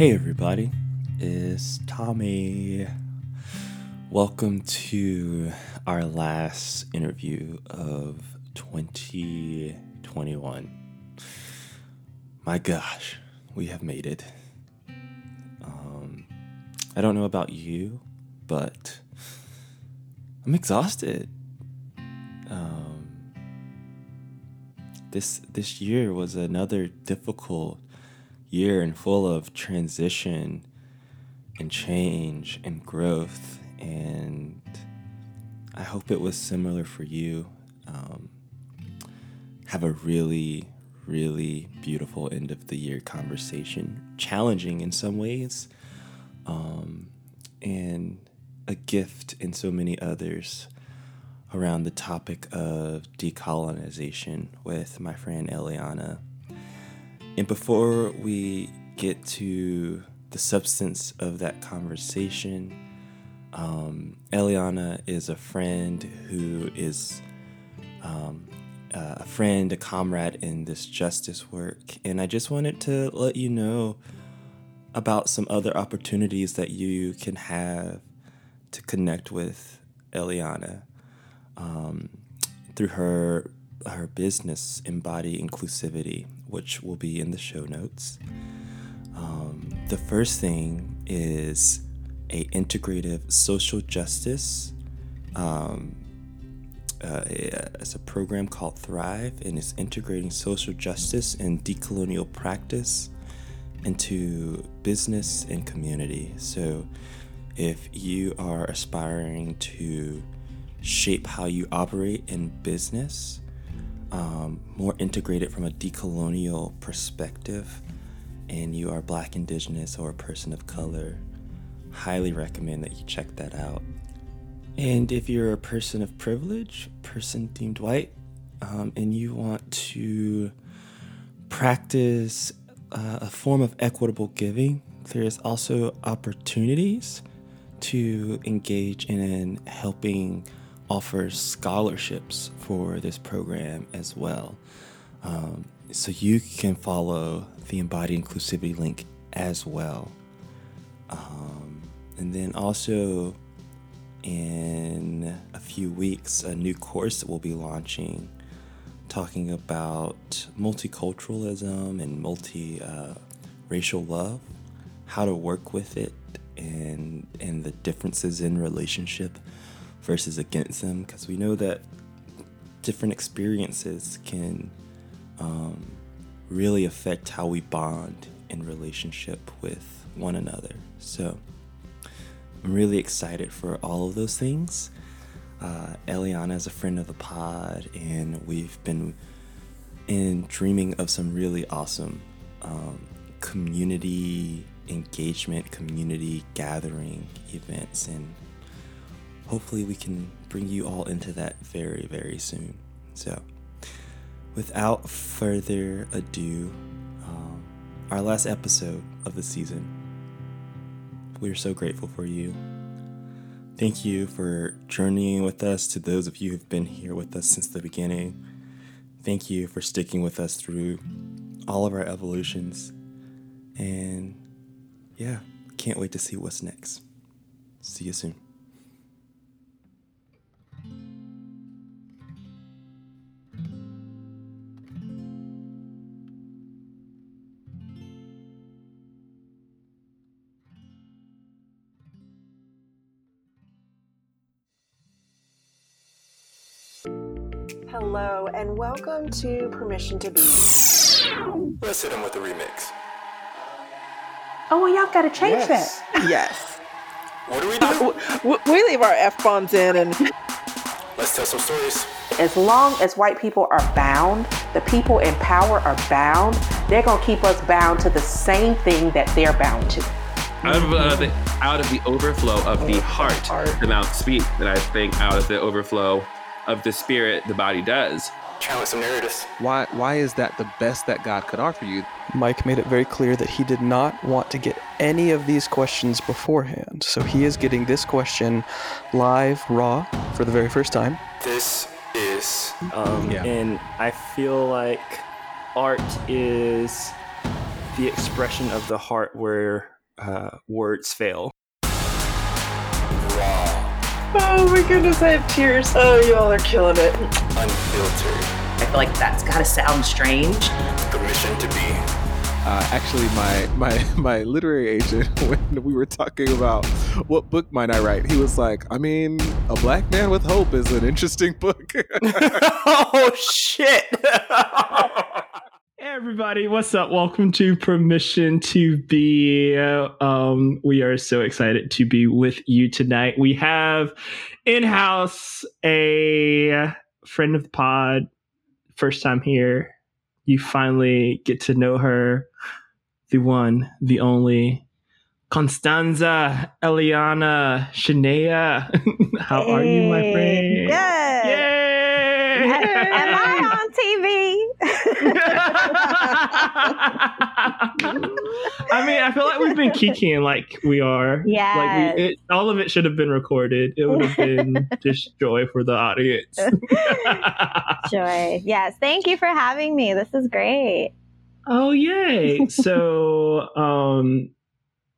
Hey, everybody, it's Tommy. Welcome to our last interview of 2021. My gosh, we have made it. Um, I don't know about you, but I'm exhausted. Um, this this year was another difficult year and full of transition and change and growth. And I hope it was similar for you. Um, have a really, really beautiful end of the year conversation, challenging in some ways, um, and a gift in so many others around the topic of decolonization with my friend Eliana. And before we get to the substance of that conversation, um, Eliana is a friend who is um, a friend, a comrade in this justice work. And I just wanted to let you know about some other opportunities that you can have to connect with Eliana um, through her her business Embody Inclusivity, which will be in the show notes. Um, the first thing is a integrative social justice. Um, uh, it's a program called Thrive, and it's integrating social justice and decolonial practice into business and community. So, if you are aspiring to shape how you operate in business, um, more integrated from a decolonial perspective, and you are Black, Indigenous, or a person of color, highly recommend that you check that out. And if you're a person of privilege, person deemed white, um, and you want to practice uh, a form of equitable giving, there's also opportunities to engage in helping offer scholarships for this program as well. Um, so you can follow the Embody Inclusivity link as well. Um, and then also in a few weeks, a new course that we'll be launching talking about multiculturalism and multi uh, racial love, how to work with it, and and the differences in relationship versus against them, because we know that different experiences can um, really affect how we bond in relationship with one another. So I'm really excited for all of those things. Uh, Eliana is a friend of the pod, and we've been in dreaming of some really awesome um, community engagement, community gathering events, and hopefully we can bring you all into that very, very soon. So, without further ado, um, our last episode of the season. We are so grateful for you. Thank you for journeying with us to those of you who've been here with us since the beginning. Thank you for sticking with us through all of our evolutions. And yeah, can't wait to see what's next. See you soon. Hello, and welcome to Permission to Be. Let's hit him with a remix. Oh, well, y'all got to change Yes. that. Yes. What do we do? W- We leave our F bombs in and Let's tell some stories. As long as white people are bound, the people in power are bound, they're going to keep us bound to the same thing that they're bound to. out of uh, the out of the overflow of the heart, Heart. the mouth speaks, and I think out of the overflow of the spirit, the body does. Challenge some narratives. Why why is that the best that God could offer you? Mike made it very clear that he did not want to get any of these questions beforehand. So he is getting this question live, raw, for the very first time. This is, um, Yeah. and I feel like art is the expression of the heart where uh, words fail. Oh my goodness, I have tears. Oh, y'all are killing it. Unfiltered. I feel like that's gotta sound strange. Permission to be. Uh, actually, my my my literary agent, when we were talking about what book might I write, he was like, "I mean, A Black Man with Hope is an interesting book." oh shit! Hey everybody, what's up? Welcome to Permission to Be. Um, we are so excited to be with you tonight. We have in house a friend of the pod, first time here. You finally get to know her, the one, the only, Constanza Eliana Shania. How are you, my friend? Good. Yay! Am I on TV? I mean, I feel like we've been kikiing like we are. Yes. Like we, it, all of it should have been recorded. It would have been just joy for the audience. Joy. Yes. Thank you for having me. This is great. Oh yay! So, um,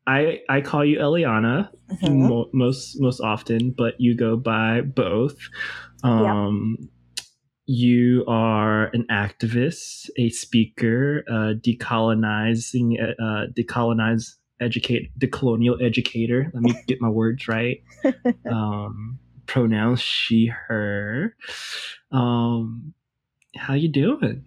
I I call you Eliana Mhm. mo- most most often, but you go by both. Um, You are an activist, a speaker, uh, decolonizing, uh, decolonize, educate, decolonial educator. Let me get my words right. Um, pronouns she, her. Um, how you doing?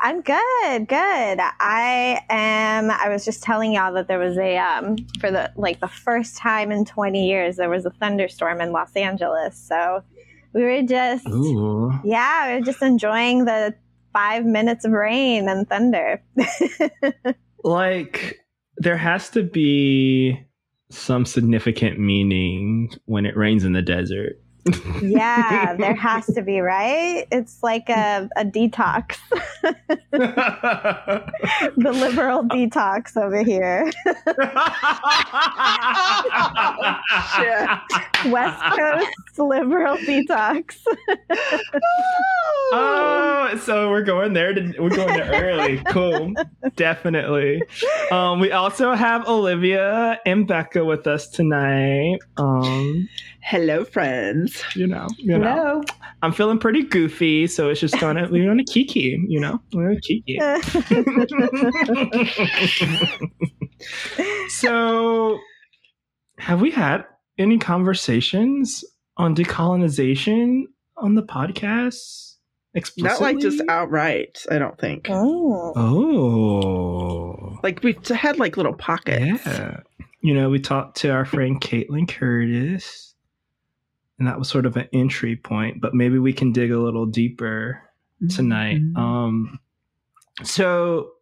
I'm good, good. I am. I was just telling y'all that there was a um for the like the first time in 20 years there was a thunderstorm in Los Angeles. So we were just Ooh. yeah, we were just enjoying the five minutes of rain and thunder. like there has to be some significant meaning when it rains in the desert. Yeah, there has to be, right? It's like a, a detox. the liberal detox over here. West Coast liberal detox. oh, so we're going there. To, we're going there early. Cool, definitely. Um, we also have Olivia and Becca with us tonight. Um, Hello, friends. you know, you know, Hello. I'm feeling pretty goofy, so it's just gonna we're gonna kiki. You know, we're gonna kiki. so, have we had any conversations on decolonization on the podcast? Explicitly? Not like just outright, I don't think. Oh. Oh. Like we've had like little pockets. Yeah. You know, we talked to our friend Caitlin Curtis, and that was sort of an entry point, but maybe we can dig a little deeper tonight. Mhm. Um, so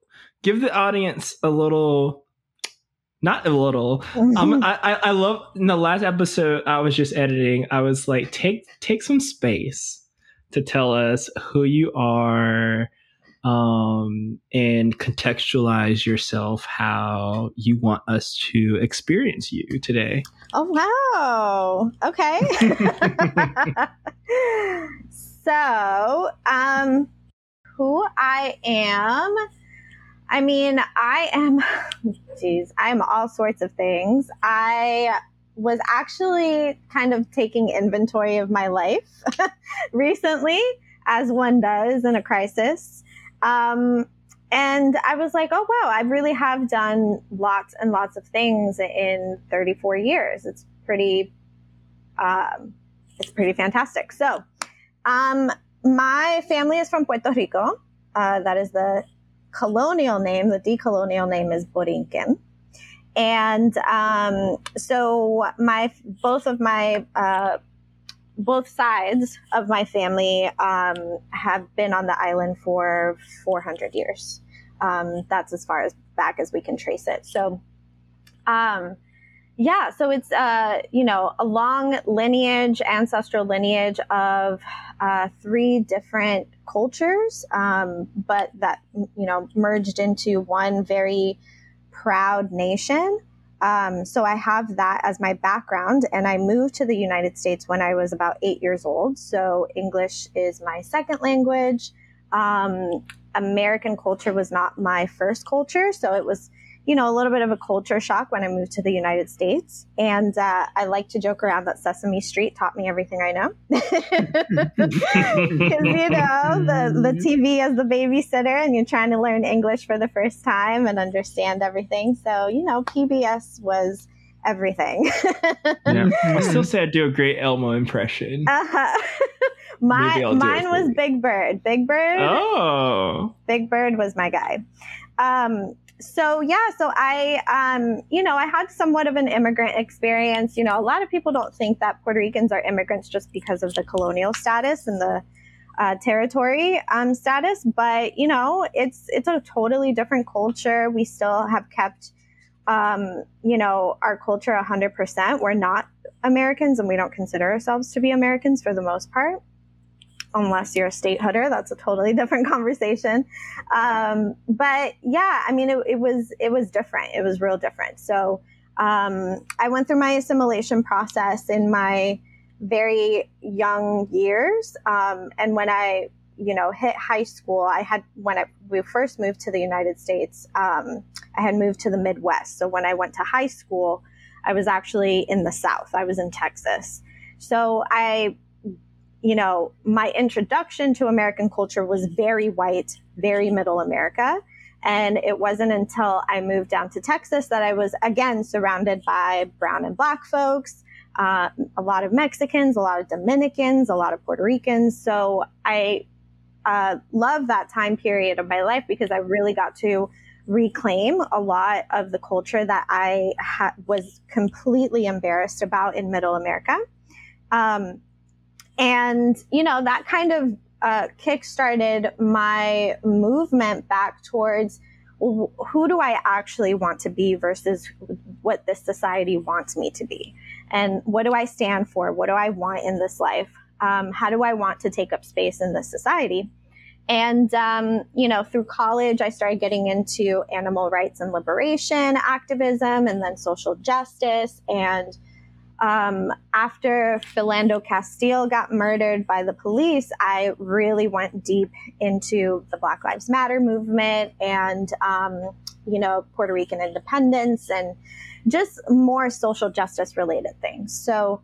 give the audience a little, not a little. Um, I, I I love in the last episode I was just editing. I was like, take take some space to tell us who you are, um, and contextualize yourself how you want us to experience you today. Oh wow. Okay. so, um who I am I mean, I am geez, I'm all sorts of things. I was actually kind of taking inventory of my life recently, as one does in a crisis. Um, and I was like, oh, wow, I really have done lots and lots of things in 34 years. It's pretty, um, it's pretty fantastic. So, um, my family is from Puerto Rico. Uh, that is the colonial name. The decolonial name is Borinquen. And um, so my both of my uh, both sides of my family um, have been on the island for 400 years. Um, that's as far as back as we can trace it. So, um, yeah, so it's uh, you know a long lineage, ancestral lineage of uh, three different cultures, um, but that you know merged into one very proud nation. Um, so I have that as my background, and I moved to the United States when I was about eight years old. So English is my second language. Um, American culture was not my first culture. So it was, you know, a little bit of a culture shock when I moved to the United States. And uh, I like to joke around that Sesame Street taught me everything I know. Because, you know, the, the TV as the babysitter and you're trying to learn English for the first time and understand everything. So, you know, PBS was everything. yeah. I still say I do a great Elmo impression. Uh-huh. My, mine was Big Bird. Big Bird. Oh. Big Bird was my guy. Um, so yeah, so I, um, you know, I had somewhat of an immigrant experience. You know, a lot of people don't think that Puerto Ricans are immigrants just because of the colonial status and the uh, territory um, status, but you know, it's it's a totally different culture. We still have kept, um, you know, our culture hundred percent. We're not Americans, and we don't consider ourselves to be Americans for the most part unless you're a state statehooder. That's a totally different conversation. Um, but yeah, I mean, it, it, was it was different. It was real different. So um, I went through my assimilation process in my very young years, um, and when I you know hit high school, I had when I, we first moved to the United States, um, I had moved to the Midwest. So when I went to high school, I was actually in the South. I was in Texas. So I you know, my introduction to American culture was very white, very middle America. And it wasn't until I moved down to Texas that I was again surrounded by brown and black folks, uh, a lot of Mexicans, a lot of Dominicans, a lot of Puerto Ricans. So I uh, love that time period of my life because I really got to reclaim a lot of the culture that I ha- was completely embarrassed about in middle America. Um, and, you know, that kind of uh, kickstarted my movement back towards who do I actually want to be versus what this society wants me to be? And what do I stand for? What do I want in this life? Um, how do I want to take up space in this society? And, um, you know, through college, I started getting into animal rights and liberation activism and then social justice and um, after Philando Castile got murdered by the police, I really went deep into the Black Lives Matter movement and, um, you know, Puerto Rican independence and just more social justice related things. So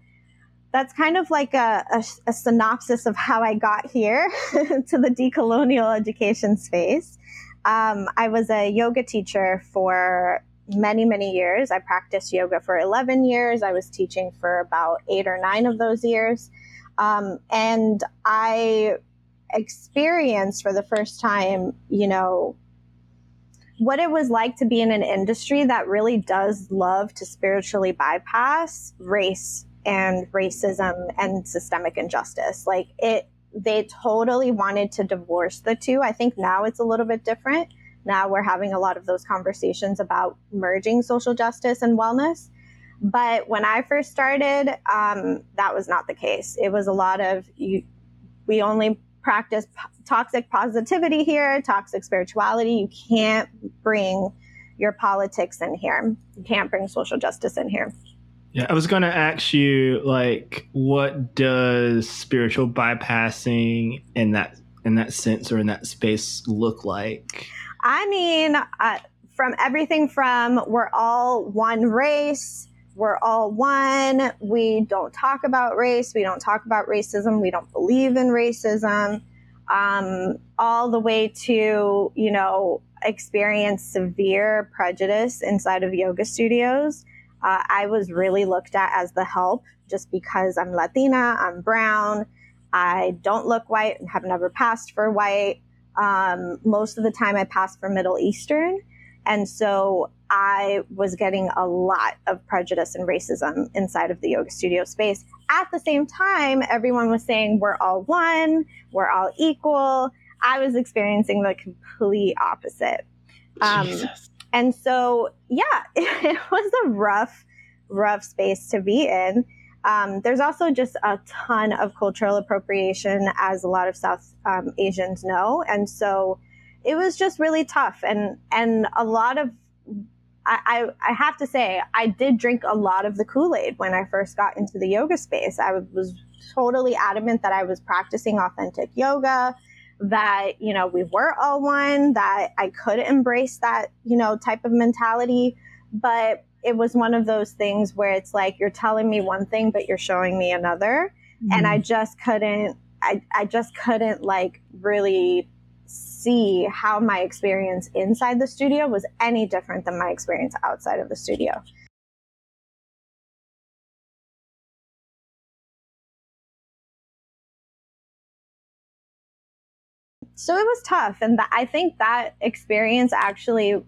that's kind of like a, a, a synopsis of how I got here to the decolonial education space. Um, I was a yoga teacher for many, many years. I practiced yoga for 11 years. I was teaching for about eight or nine of those years. Um, and I experienced for the first time, you know, what it was like to be in an industry that really does love to spiritually bypass race and racism and systemic injustice. Like it, they totally wanted to divorce the two. I think now it's a little bit different now we're having a lot of those conversations about merging social justice and wellness. But when I first started, um, that was not the case. It was a lot of you, we only practice toxic positivity here, toxic spirituality. You can't bring your politics in here. You can't bring social justice in here. Yeah, I was going to ask you, like, what does spiritual bypassing in that in that sense or in that space look like? I mean, uh, from everything from we're all one race, we're all one, we don't talk about race, we don't talk about racism, we don't believe in racism, um, all the way to, you know, experience severe prejudice inside of yoga studios. Uh, I was really looked at as the help just because I'm Latina, I'm brown, I don't look white and have never passed for white. Um, most of the time, I passed for Middle Eastern. And so I was getting a lot of prejudice and racism inside of the yoga studio space. At the same time, everyone was saying, we're all one, we're all equal. I was experiencing the complete opposite. Um, and so, yeah, it was a rough, rough space to be in. Um, there's also just a ton of cultural appropriation, as a lot of South um, Asians know, and so it was just really tough. And and a lot of I, I, I have to say I did drink a lot of the Kool Aid when I first got into the yoga space. I was totally adamant that I was practicing authentic yoga. that, you know, we were all one, that I could embrace that, you know, type of mentality. But it was one of those things where it's like you're telling me one thing, but you're showing me another. Mm-hmm. And I just couldn't, I, I just couldn't like really see how my experience inside the studio was any different than my experience outside of the studio. so it was tough and th- i think that experience actually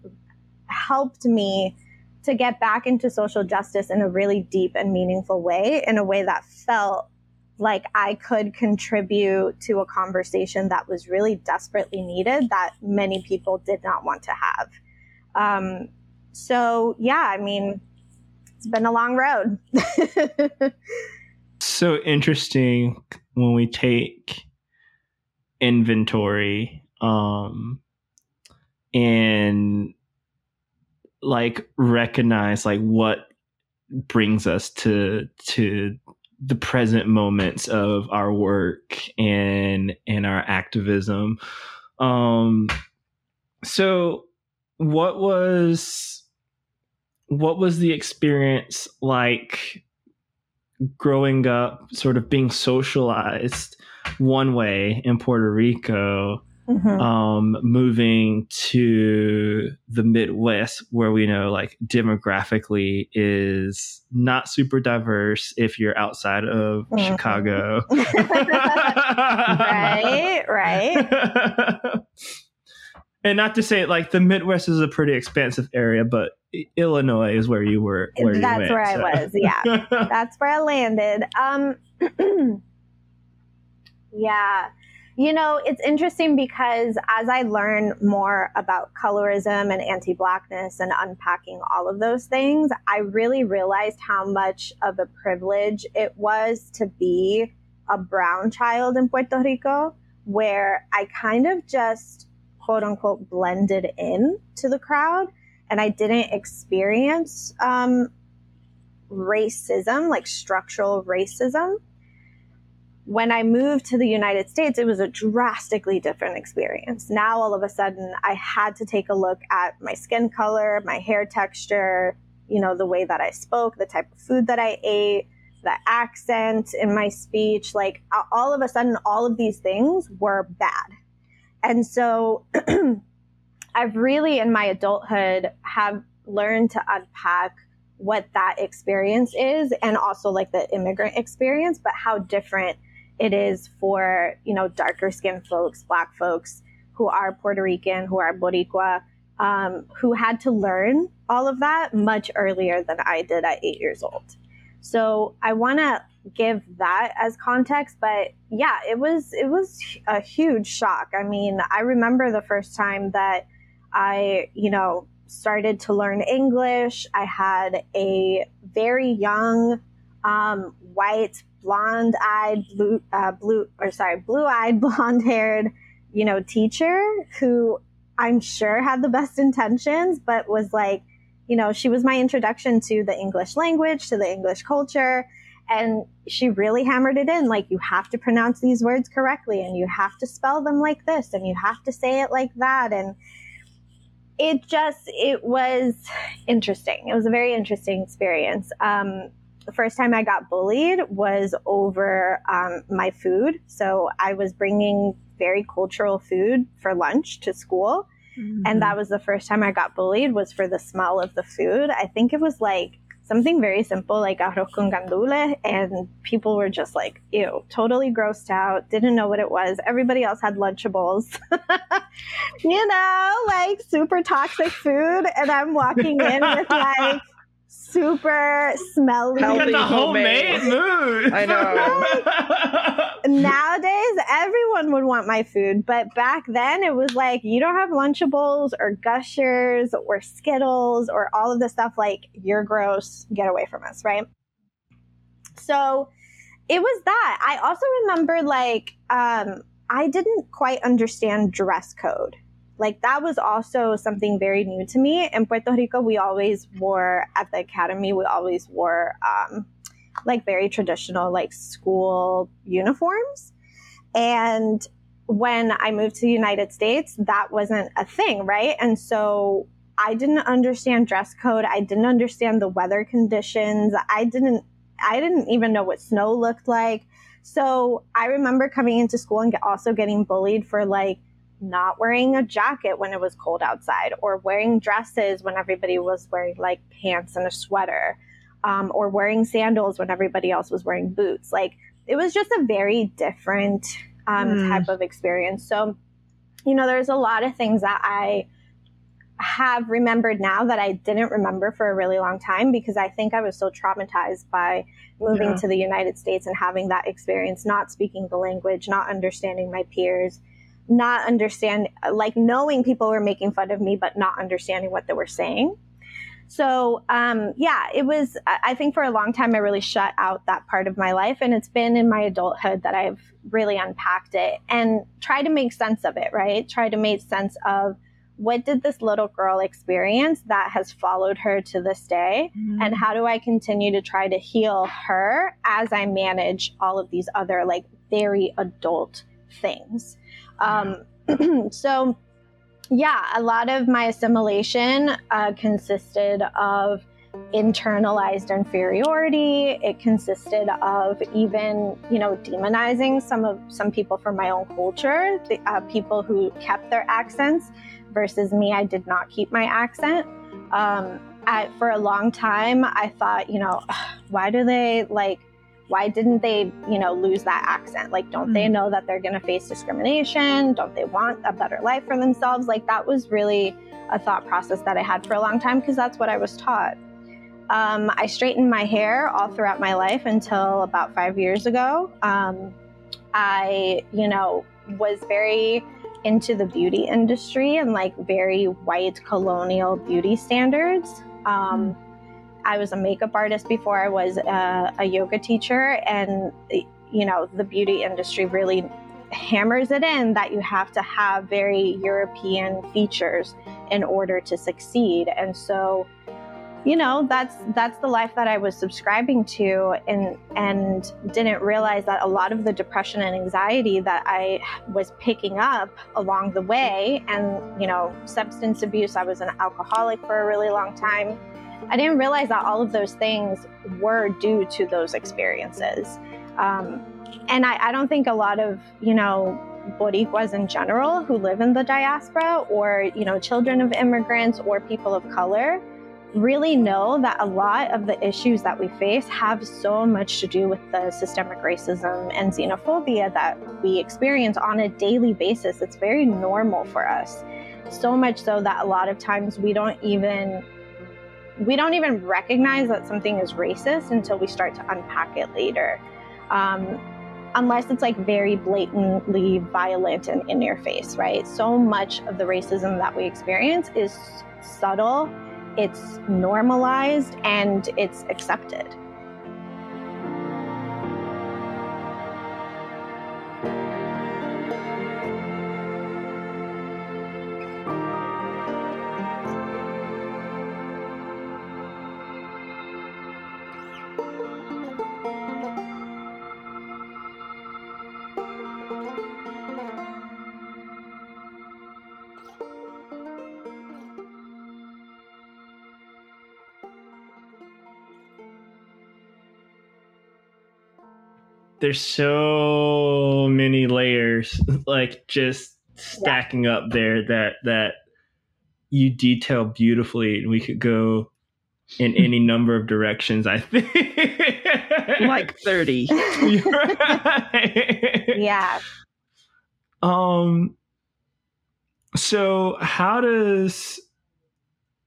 helped me to get back into social justice in a really deep and meaningful way in a way that felt like i could contribute to a conversation that was really desperately needed that many people did not want to have. Um, so yeah i mean it's been a long road. So interesting when we take inventory um and like recognize like what brings us to to the present moments of our work and and our activism. Um so what was what was the experience like growing up sort of being socialized one way in Puerto Rico, mm-hmm. um, moving to the Midwest, where we know like demographically is not super diverse if you're outside of mm-hmm. Chicago. right, right. and not to say like the Midwest is a pretty expansive area, but Illinois is where you were. Where That's you went, where so. I was. Yeah, that's where I landed. Um, yeah. You know, it's interesting because as I learn more about colorism and anti Blackness and unpacking all of those things, I really realized how much of a privilege it was to be a brown child in Puerto Rico, where I kind of just quote unquote blended in to the crowd and I didn't experience um, racism, like structural racism when I moved to the United States, it was a drastically different experience. Now, all of a sudden, I had to take a look at my skin color, my hair texture, you know, the way that I spoke, the type of food that I ate, the accent in my speech. Like, all of a sudden, all of these things were bad. And so, I've really, in my adulthood, have learned to unpack what that experience is and also like the immigrant experience, but how different it is for you know darker skinned folks, black folks who are Puerto Rican, who are Boricua, um, who had to learn all of that much earlier than I did at eight years old. So I want to give that as context, but yeah, it was it was a huge shock. I mean, I remember the first time that I, you know, started to learn English. I had a very young um, white blonde eyed, blue, uh, blue, or sorry, blue eyed, blonde haired, you know, teacher who I'm sure had the best intentions, but was like, you know, she was my introduction to the English language, to the English culture. And she really hammered it in like, you have to pronounce these words correctly and you have to spell them like this and you have to say it like that. And it just, it was interesting. It was a very interesting experience. Um, the first time I got bullied was over um, my food. So I was bringing very cultural food for lunch to school. Mm-hmm. And that was the first time I got bullied was for the smell of the food. I think it was like something very simple like arroz con gandule and people were just like ew totally grossed out didn't know what it was everybody else had lunchables you know like super toxic food and i'm walking in with like super smelly. You got the homemade mood. I know. Nowadays, everyone would want my food, but back then it was like you don't have Lunchables or Gushers or Skittles or all of the stuff. Like you're gross. Get away from us, right? So it was that. I also remember like um, I didn't quite understand dress code like that was also something very new to me. In Puerto Rico, we always wore at the academy, we always wore um, like very traditional like school uniforms. And when I moved to the United States, that wasn't a thing, right? And so I didn't understand dress code. I didn't understand the weather conditions. I didn't I didn't even know what snow looked like. So I remember coming into school and also getting bullied for like not wearing a jacket when it was cold outside or wearing dresses when everybody was wearing like pants and a sweater um, or wearing sandals when everybody else was wearing boots. Like it was just a very different um, mm. type of experience. So, you know, there's a lot of things that I have remembered now that I didn't remember for a really long time because I think I was so traumatized by moving yeah. to the United States and having that experience, not speaking the language, not understanding my peers, not understand, like knowing people were making fun of me, but not understanding what they were saying. So, um, yeah, it was, I think for a long time, I really shut out that part of my life. And it's been in my adulthood that I've really unpacked it and tried to make sense of it, right? Try to make sense of what did this little girl experience that has followed her to this day? Mm-hmm. And how do I continue to try to heal her as I manage all of these other, like, very adult things? Um, so, yeah, a lot of my assimilation uh, consisted of internalized inferiority. It consisted of even, you know, demonizing some of some people from my own culture, the, uh, people who kept their accents versus me. I did not keep my accent. Um, I, for a long time, I thought, you know, why do they like why didn't they, you know, lose that accent? Like, don't mm-hmm. they know that they're going to face discrimination? Don't they want a better life for themselves? Like, that was really a thought process that I had for a long time because that's what I was taught. Um, I straightened my hair all throughout my life until about five years ago. Um, I, you know, was very into the beauty industry and like very white colonial beauty standards. Um, mm-hmm I was a makeup artist before I was a, a yoga teacher, and you know the beauty industry really hammers it in that you have to have very European features in order to succeed. And so, you know, that's that's the life that I was subscribing to and and didn't realize that a lot of the depression and anxiety that I was picking up along the way and, you know, substance abuse, I was an alcoholic for a really long time I didn't realize that all of those things were due to those experiences. Um, and I, I, don't think a lot of, you know, Boricuas in general who live in the diaspora or, you know, children of immigrants or people of color really know that a lot of the issues that we face have so much to do with the systemic racism and xenophobia that we experience on a daily basis. It's very normal for us. So much so that a lot of times we don't even we don't even recognize that something is racist until we start to unpack it later. Um, unless it's like very blatantly violent and in your face, right? So much of the racism that we experience is subtle, it's normalized, and it's accepted. There's so many layers like just stacking yeah. up there that that you detail beautifully and we could go in any number of directions i think like 30 right. yeah um so how does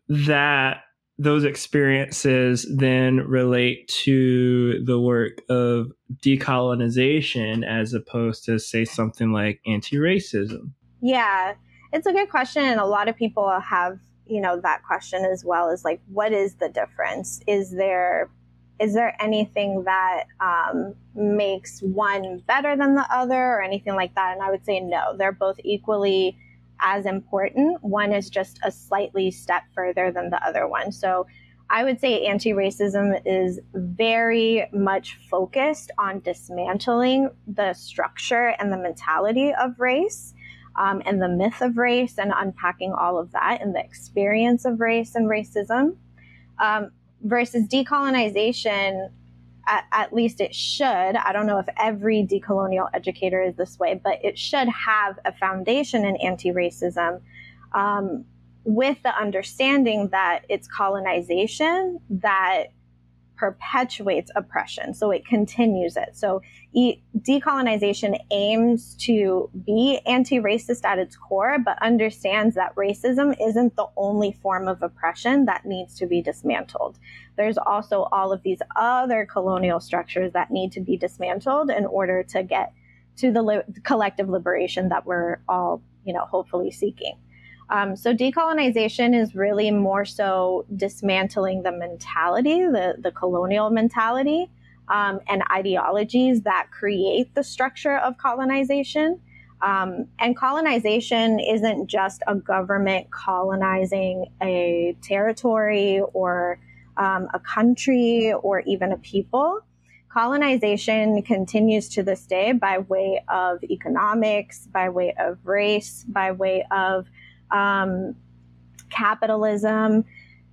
that those experiences then relate to the work of decolonization as opposed to say something like anti-racism? Yeah it's a good question and a lot of people have you know that question as well is like what is the difference? Is there is there anything that um, makes one better than the other or anything like that? And i would say no they're both equally as important. One is just a slightly step further than the other one. So I would say anti racism is very much focused on dismantling the structure and the mentality of race um, and the myth of race and unpacking all of that and the experience of race and racism. Um, versus decolonization, at, at, least it should. I don't know if every decolonial educator is this way, but it should have a foundation in anti racism. Um, with the understanding that it's colonization that perpetuates oppression. So it continues it. So e- decolonization aims to be anti racist at its core, but understands that racism isn't the only form of oppression that needs to be dismantled. There's also all of these other colonial structures that need to be dismantled in order to get to the li- collective liberation that we're all, you know, hopefully seeking. Um, so decolonization is really more so dismantling the mentality, the, the colonial mentality, um, and ideologies that create the structure of colonization. Um, and colonization isn't just a government colonizing a territory or um, a country or even a people. Colonization continues to this day by way of economics, by way of race, by way of um, capitalism.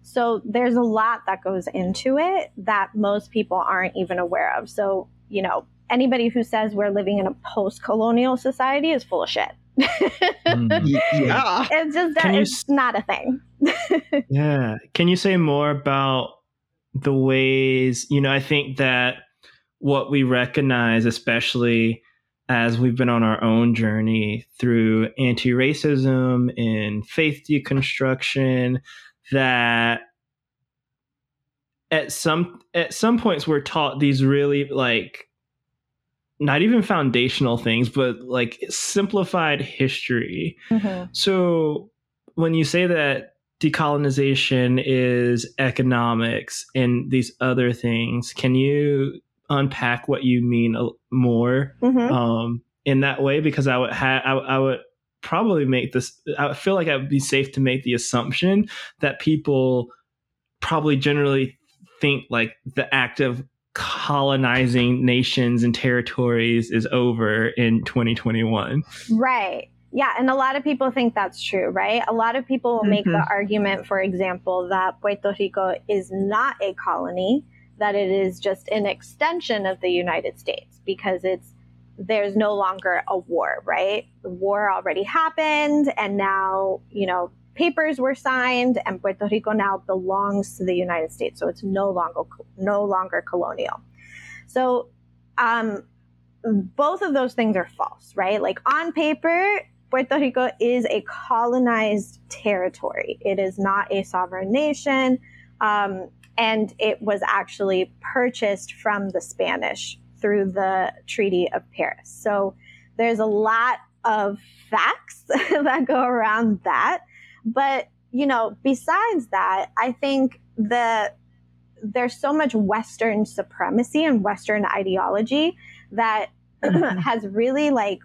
So there's a lot that goes into it that most people aren't even aware of. So, you know, anybody who says we're living in a post colonial society is full of shit. mm, yeah. It's just that it's not a thing. yeah. Can you say more about the ways, you know, I think that what we recognize, especially as we've been on our own journey through anti racism and faith deconstruction, that at some at some points we're taught these really like not even foundational things but like simplified history mm-hmm. so when you say that decolonization is economics and these other things can you unpack what you mean more mm-hmm. um, in that way because I would have I, I would probably make this I feel like I would be safe to make the assumption that people probably generally think like the act of colonizing nations and territories is over in 2021. Right. Yeah, and a lot of people think that's true, right? A lot of people will make mm-hmm. the argument, for example, that Puerto Rico is not a colony that it is just an extension of the United States because it's there's no longer a war, right? The war already happened and now, you know, papers were signed and Puerto Rico now belongs to the United States. So it's no longer no longer colonial. So um, both of those things are false, right? Like on paper, Puerto Rico is a colonized territory. It is not a sovereign nation. Um, and it was actually purchased from the Spanish through the Treaty of Paris. So there's a lot of facts that go around that. But, you know, besides that, I think the there's so much Western supremacy and Western ideology that has really like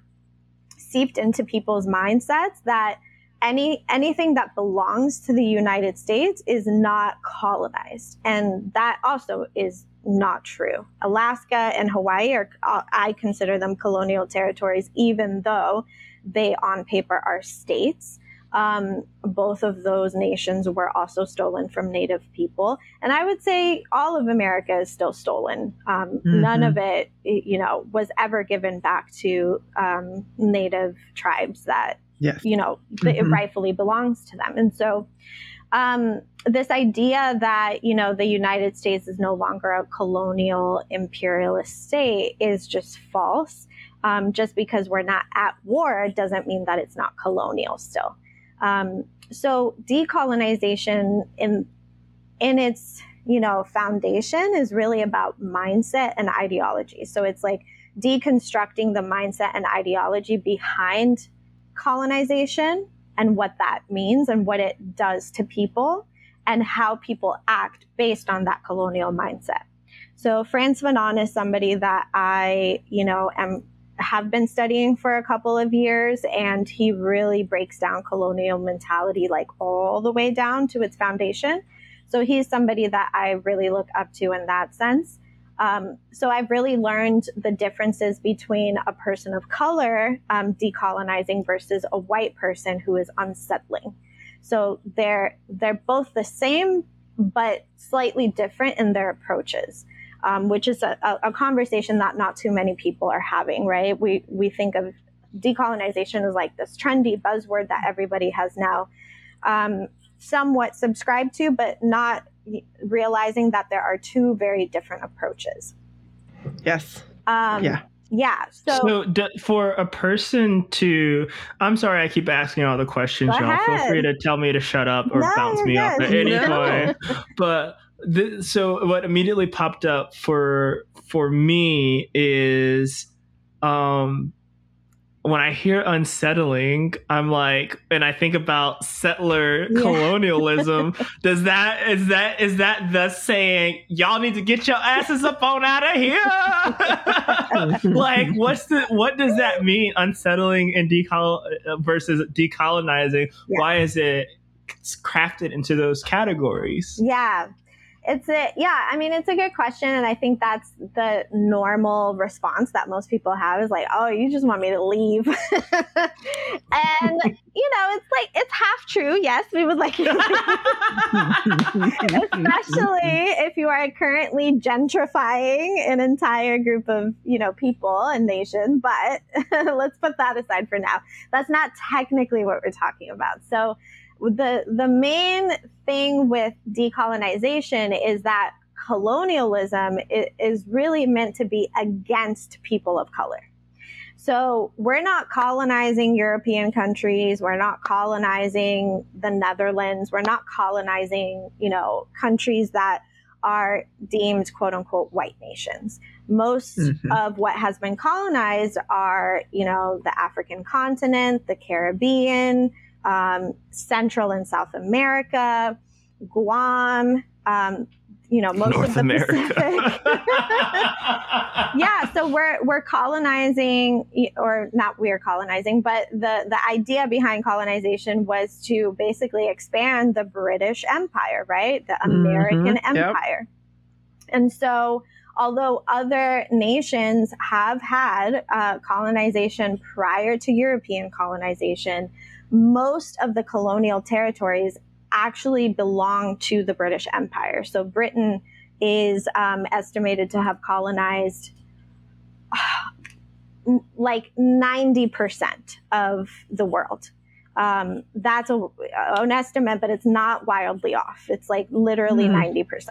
seeped into people's mindsets that any anything that belongs to the United States is not colonized, and that also is not true. Alaska and Hawaii are I consider them colonial territories, even though they on paper are states. Um, both of those nations were also stolen from Native people, and I would say all of America is still stolen. Um, mm-hmm. None of it, you know, was ever given back to um, Native tribes that yes. you know, mm-hmm. it rightfully belongs to them. And so, um, this idea that you know the United States is no longer a colonial imperialist state is just false. Um, just because we're not at war doesn't mean that it's not colonial still. Um, so decolonization in in its you know foundation is really about mindset and ideology. So it's like deconstructing the mindset and ideology behind colonization and what that means and what it does to people and how people act based on that colonial mindset. So Frantz Fanon is somebody that I, you know, am have been studying for a couple of years and he really breaks down colonial mentality like all the way down to its foundation. So he's somebody that I really look up to in that sense. Um, so I've really learned the differences between a person of color um, decolonizing versus a white person who is unsettling. So they're they're both the same, but slightly different in their approaches, um, which is a, a, conversation that not too many people are having. Right? We we think of decolonization as like this trendy buzzword that everybody has now um, somewhat subscribed to, but not realizing that there are two very different approaches. Yes. Um, yeah. Yeah. So, so d- for a person to, I'm sorry, I keep asking all the questions, y'all. ahead. Feel free to tell me to shut up or No, bounce me off at any No. point. But the, so what immediately popped up for for me is, um, when I hear unsettling, I'm like, and I think about settler Yeah. colonialism. does that is that is that thus saying y'all need to get your asses up on out of here? like, what's the what does that mean? Unsettling and decol uh, versus decolonizing. Yeah. Why is it crafted into those categories? yeah. It's a yeah, I mean it's a good question and I think that's the normal response that most people have is like, "Oh, you just want me to leave." and you know, it's like it's half true. Yes, we would like you to especially if you are currently gentrifying an entire group of you know people and nation but let's put that aside for now that's not technically what we're talking about so the the main thing with decolonization is that colonialism is really meant to be against people of color so we're not colonizing European countries. We're not colonizing the Netherlands. We're not colonizing, you know, countries that are deemed quote unquote white nations. Most Mhm. of what has been colonized are, you know, the African continent, the Caribbean, um, Central and South America, Guam, um, you know, most North of the America. Pacific. yeah, so we're we're colonizing, or not we're colonizing, but the the idea behind colonization was to basically expand the British Empire, right? The American Mhm, yep. Empire, and so. Although other nations have had uh, colonization prior to European colonization, most of the colonial territories actually belong to the British Empire. So Britain is um, estimated to have colonized like 90% of the world. Um, that's a, an estimate, but it's not wildly off. It's like literally Hmm. 90%.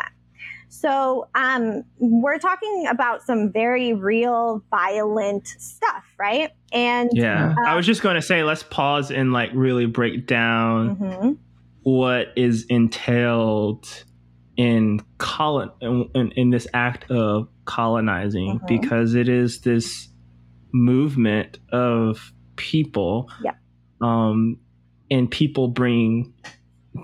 So um, we're talking about some very real, violent stuff, right? And yeah, I uh, was just going to say, let's pause and like really break down mhm. what is entailed in colon in, in, in this act of colonizing Mhm. because it is this movement of people Yep. um and people bring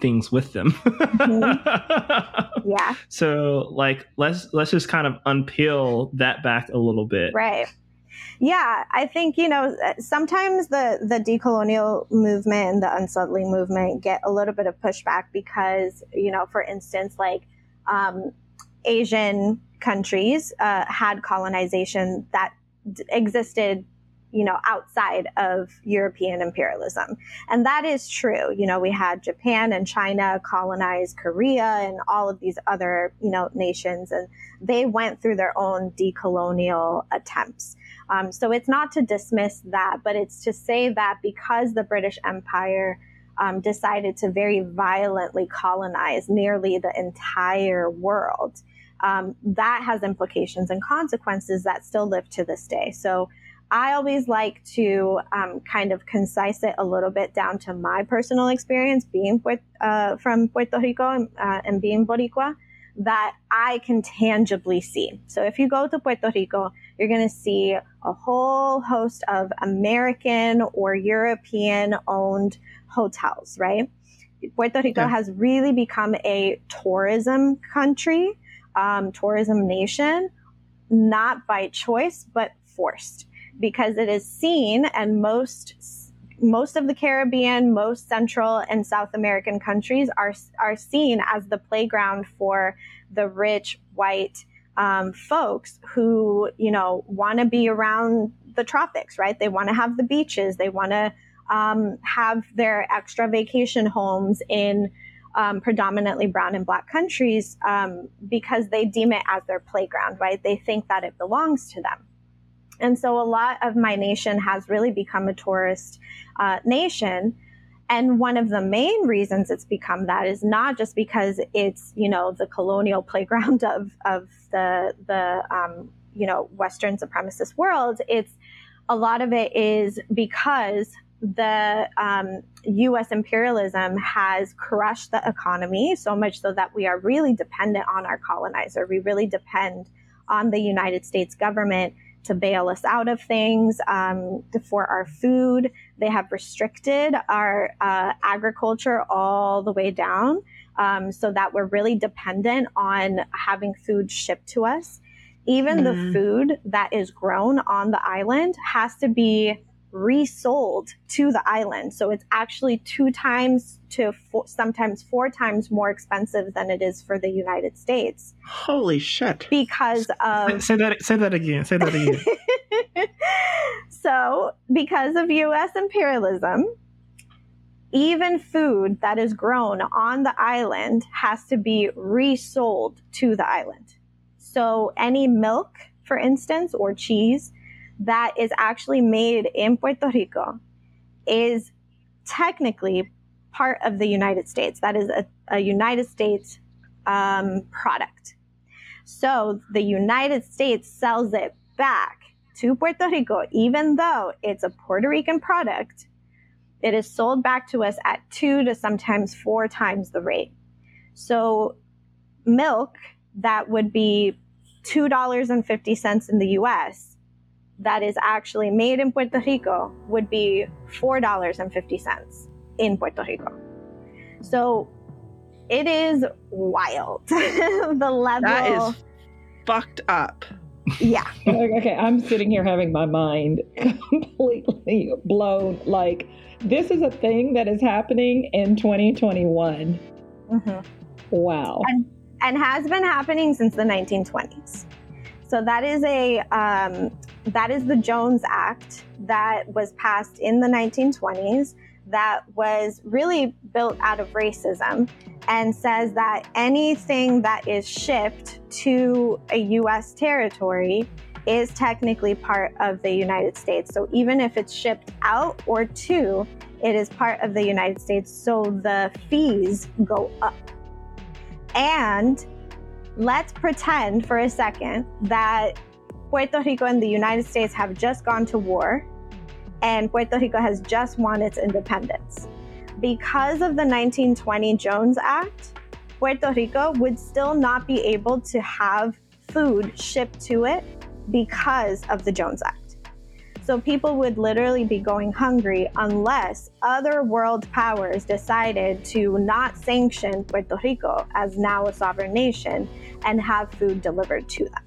things with them. Yeah, so like let's let's just kind of unpeel that back a little bit. Right. Yeah, I think you know sometimes the the decolonial movement and the unsettling movement get a little bit of pushback because you know, for instance, like um, Asian countries uh, had colonization that d- existed you know outside of european imperialism. And that is true. You know we had japan and china colonize korea and all of these other you know nations and they went through their own decolonial attempts. Um, so it's not to dismiss that but it's to say that because the british empire um, decided to very violently colonize nearly the entire world um, that has implications and consequences that still live to this day. So I always like to um, kind of concise it a little bit down to my personal experience being uh, from Puerto Rico and, uh, and being Boricua that I can tangibly see. So if you go to Puerto Rico, you're going to see a whole host of American or European owned hotels, right? Puerto Rico Yeah. has really become a tourism country, um, tourism nation, not by choice, but forced because it is seen and most most of the Caribbean, most Central and South American countries are are seen as the playground for the rich white um, folks who you know want to be around the tropics, right? They want to have the beaches, they want to um, have their extra vacation homes in um, predominantly brown and black countries um, because they deem it as their playground, right? They think that it belongs to them. And so a lot of my nation has really become a tourist uh, nation. And one of the main reasons it's become that is not just because it's, you know, the colonial playground of, of the, the um, you know, Western supremacist world. It's a lot of it is because the um, US imperialism has crushed the economy so much so that we are really dependent on our colonizer. We really depend on the United States government to bail us out of things um, for our food. They have restricted our uh, agriculture all the way down um, so that we're really dependent on having food shipped to us. Even mm. the food that is grown on the island has to be resold to the island. So it's actually two times to four, sometimes four times more expensive than it is for the United States. Holy shit. Because of Say that say that again. Say that again. so, because of US imperialism, even food that is grown on the island has to be resold to the island. So, any milk, for instance, or cheese that is actually made in Puerto Rico is technically part of the United States. That is a, a United States um, product. So the United States sells it back to Puerto Rico, even though it's a Puerto Rican product. It is sold back to us at two to sometimes four times the rate. So milk that would be $2.50 in the US that is actually made in Puerto Rico would be $4.50 in Puerto Rico. So it is wild. the level. That is fucked up. Yeah. okay, I'm sitting here having my mind completely blown. Like, this is a thing that is happening in 2021. Mm-hmm. Wow. And, and has been happening since the 1920s. So that is a um, that is the Jones Act that was passed in the 1920s that was really built out of racism and says that anything that is shipped to a US territory is technically part of the United States. So even if it's shipped out or to, it is part of the United States. So the fees go up. And let's pretend for a second that Puerto Rico and the United States have just gone to war and Puerto Rico has just won its independence. Because of the 1920 Jones Act, Puerto Rico would still not be able to have food shipped to it because of the Jones Act. So people would literally be going hungry unless other world powers decided to not sanction Puerto Rico as now a sovereign nation and have food delivered to them.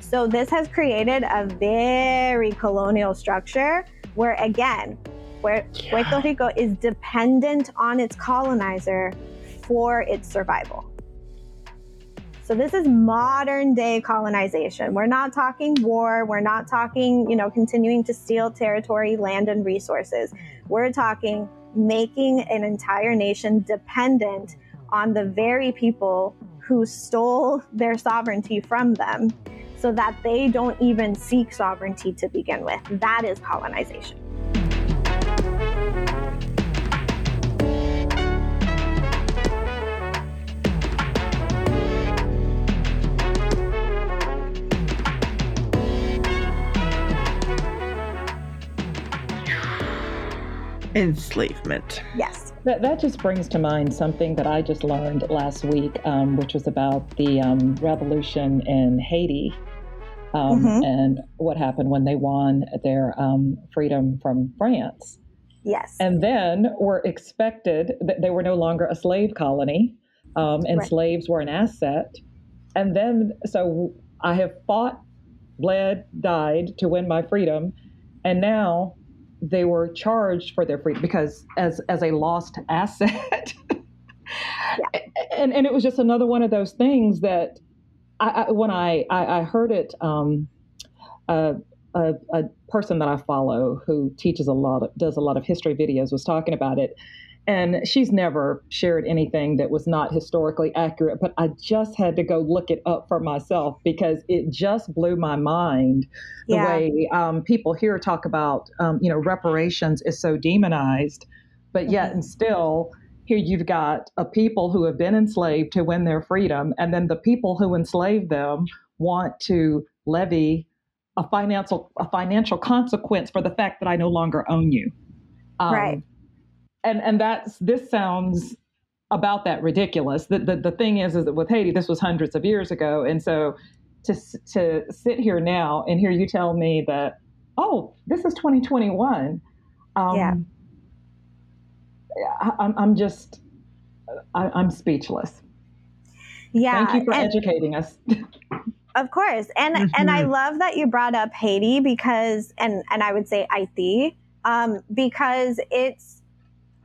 So this has created a very colonial structure where again, where yeah. Puerto Rico is dependent on its colonizer for its survival. So this is modern day colonization. We're not talking war. We're not talking, you know, continuing to steal territory, land, and resources. We're talking making an entire nation dependent on the very people who stole their sovereignty from them so that they don't even seek sovereignty to begin with. That is colonization. Enslavement. Yes. That, that just brings to mind something that I just learned last week, um, which was about the um, revolution in Haiti um, mm-hmm. and what happened when they won their um, freedom from France. Yes. And then were expected that they were no longer a slave colony um, and right. slaves were an asset. And then, so I have fought, bled, died to win my freedom. And now they were charged for their freedom because as as a lost asset. yeah. and and it was just another one of those things that I, I when I, I, I heard it um, uh, a, a, person that I follow who teaches a lot of, does a lot of history videos was talking about it and she's never shared anything that was not historically accurate but I just had to go look it up for myself because it just blew my mind the yeah. way um, people here talk about um, you know reparations is so demonized but yet mm-hmm. and still here you've got a people who have been enslaved to win their freedom, and then the people who enslaved them want to levy a financial a financial consequence for the fact that I no longer own you. Um, right. And and that's this sounds about that ridiculous. The, the the thing is is that with Haiti, this was hundreds of years ago, and so to to sit here now and hear you tell me that oh this is 2021. Um, yeah I, am just, I, am speechless. Yeah. Thank you for and, educating us. of course. And, mm-hmm. and I love that you brought up Haiti because, and, and I would say Haiti, um, because it's,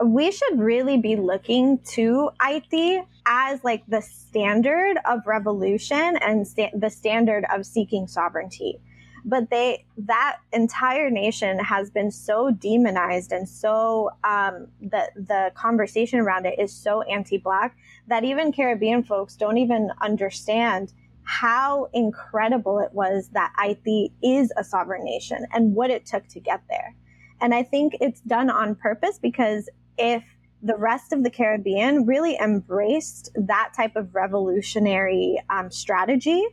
we should really be looking to Haiti as like the standard of revolution and sta- the standard of seeking sovereignty but they that entire nation has been so demonized and so um, the the conversation around it is so anti-black that even Caribbean folks don't even understand how incredible it was that Haiti is a sovereign nation and what it took to get there. And I think it's done on purpose because if the rest of the Caribbean really embraced that type of revolutionary um, strategy,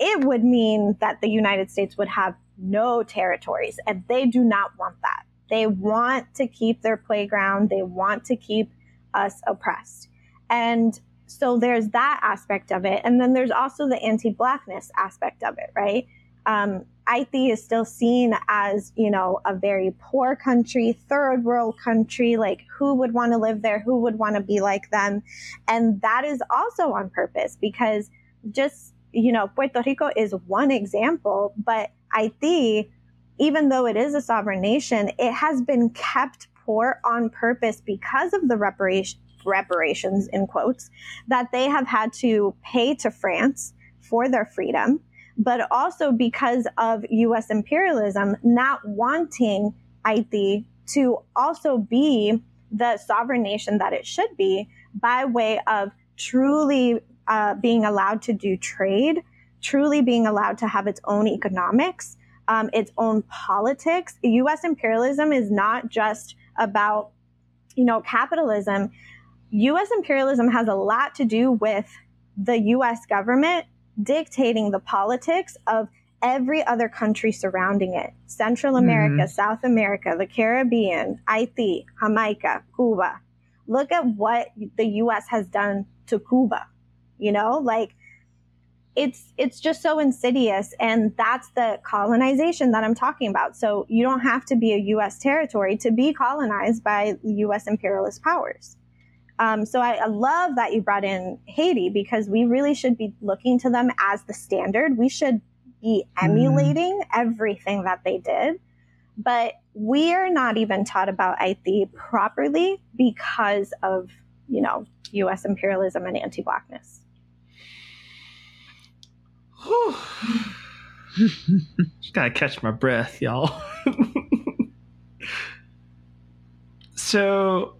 it would mean that the United States would have no territories, and they do not want that. They want to keep their playground, they want to keep us oppressed. And so there's that aspect of it. And then there's also the anti Blackness aspect of it, right? Um, Haiti is still seen as, you know, a very poor country, third world country. Like, who would want to live there? Who would want to be like them? And that is also on purpose because just you know, Puerto Rico is one example, but Haiti, even though it is a sovereign nation, it has been kept poor on purpose because of the reparation, reparations, in quotes, that they have had to pay to France for their freedom, but also because of US imperialism not wanting Haiti to also be the sovereign nation that it should be by way of truly uh, being allowed to do trade, truly being allowed to have its own economics, um, its own politics. U.S. imperialism is not just about, you know, capitalism. U.S. imperialism has a lot to do with the U.S. government dictating the politics of every other country surrounding it Central America, mm-hmm. South America, the Caribbean, Haiti, Jamaica, Cuba. Look at what the US has done to Cuba you know like it's it's just so insidious and that's the colonization that i'm talking about so you don't have to be a us territory to be colonized by us imperialist powers um, so I, I, love that you brought in haiti because we really should be looking to them as the standard we should be mm-hmm. emulating mm. everything that they did but we are not even taught about haiti properly because of you know us imperialism and anti-blackness Gotta catch my breath, y'all. so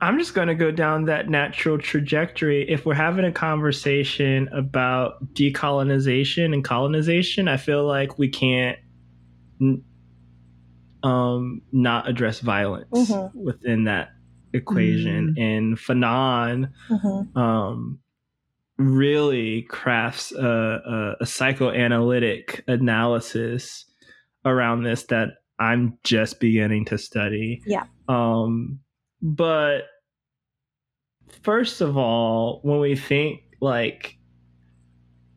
I'm just going to go down that natural trajectory. If we're having a conversation about decolonization and colonization, I feel like we can't um, not address violence mm-hmm. within that equation. Mm-hmm. And Fanon mm-hmm. um, really crafts a, a, a psychoanalytic analysis around this that I'm just beginning to study. Yeah. Um, but first of all, when we think like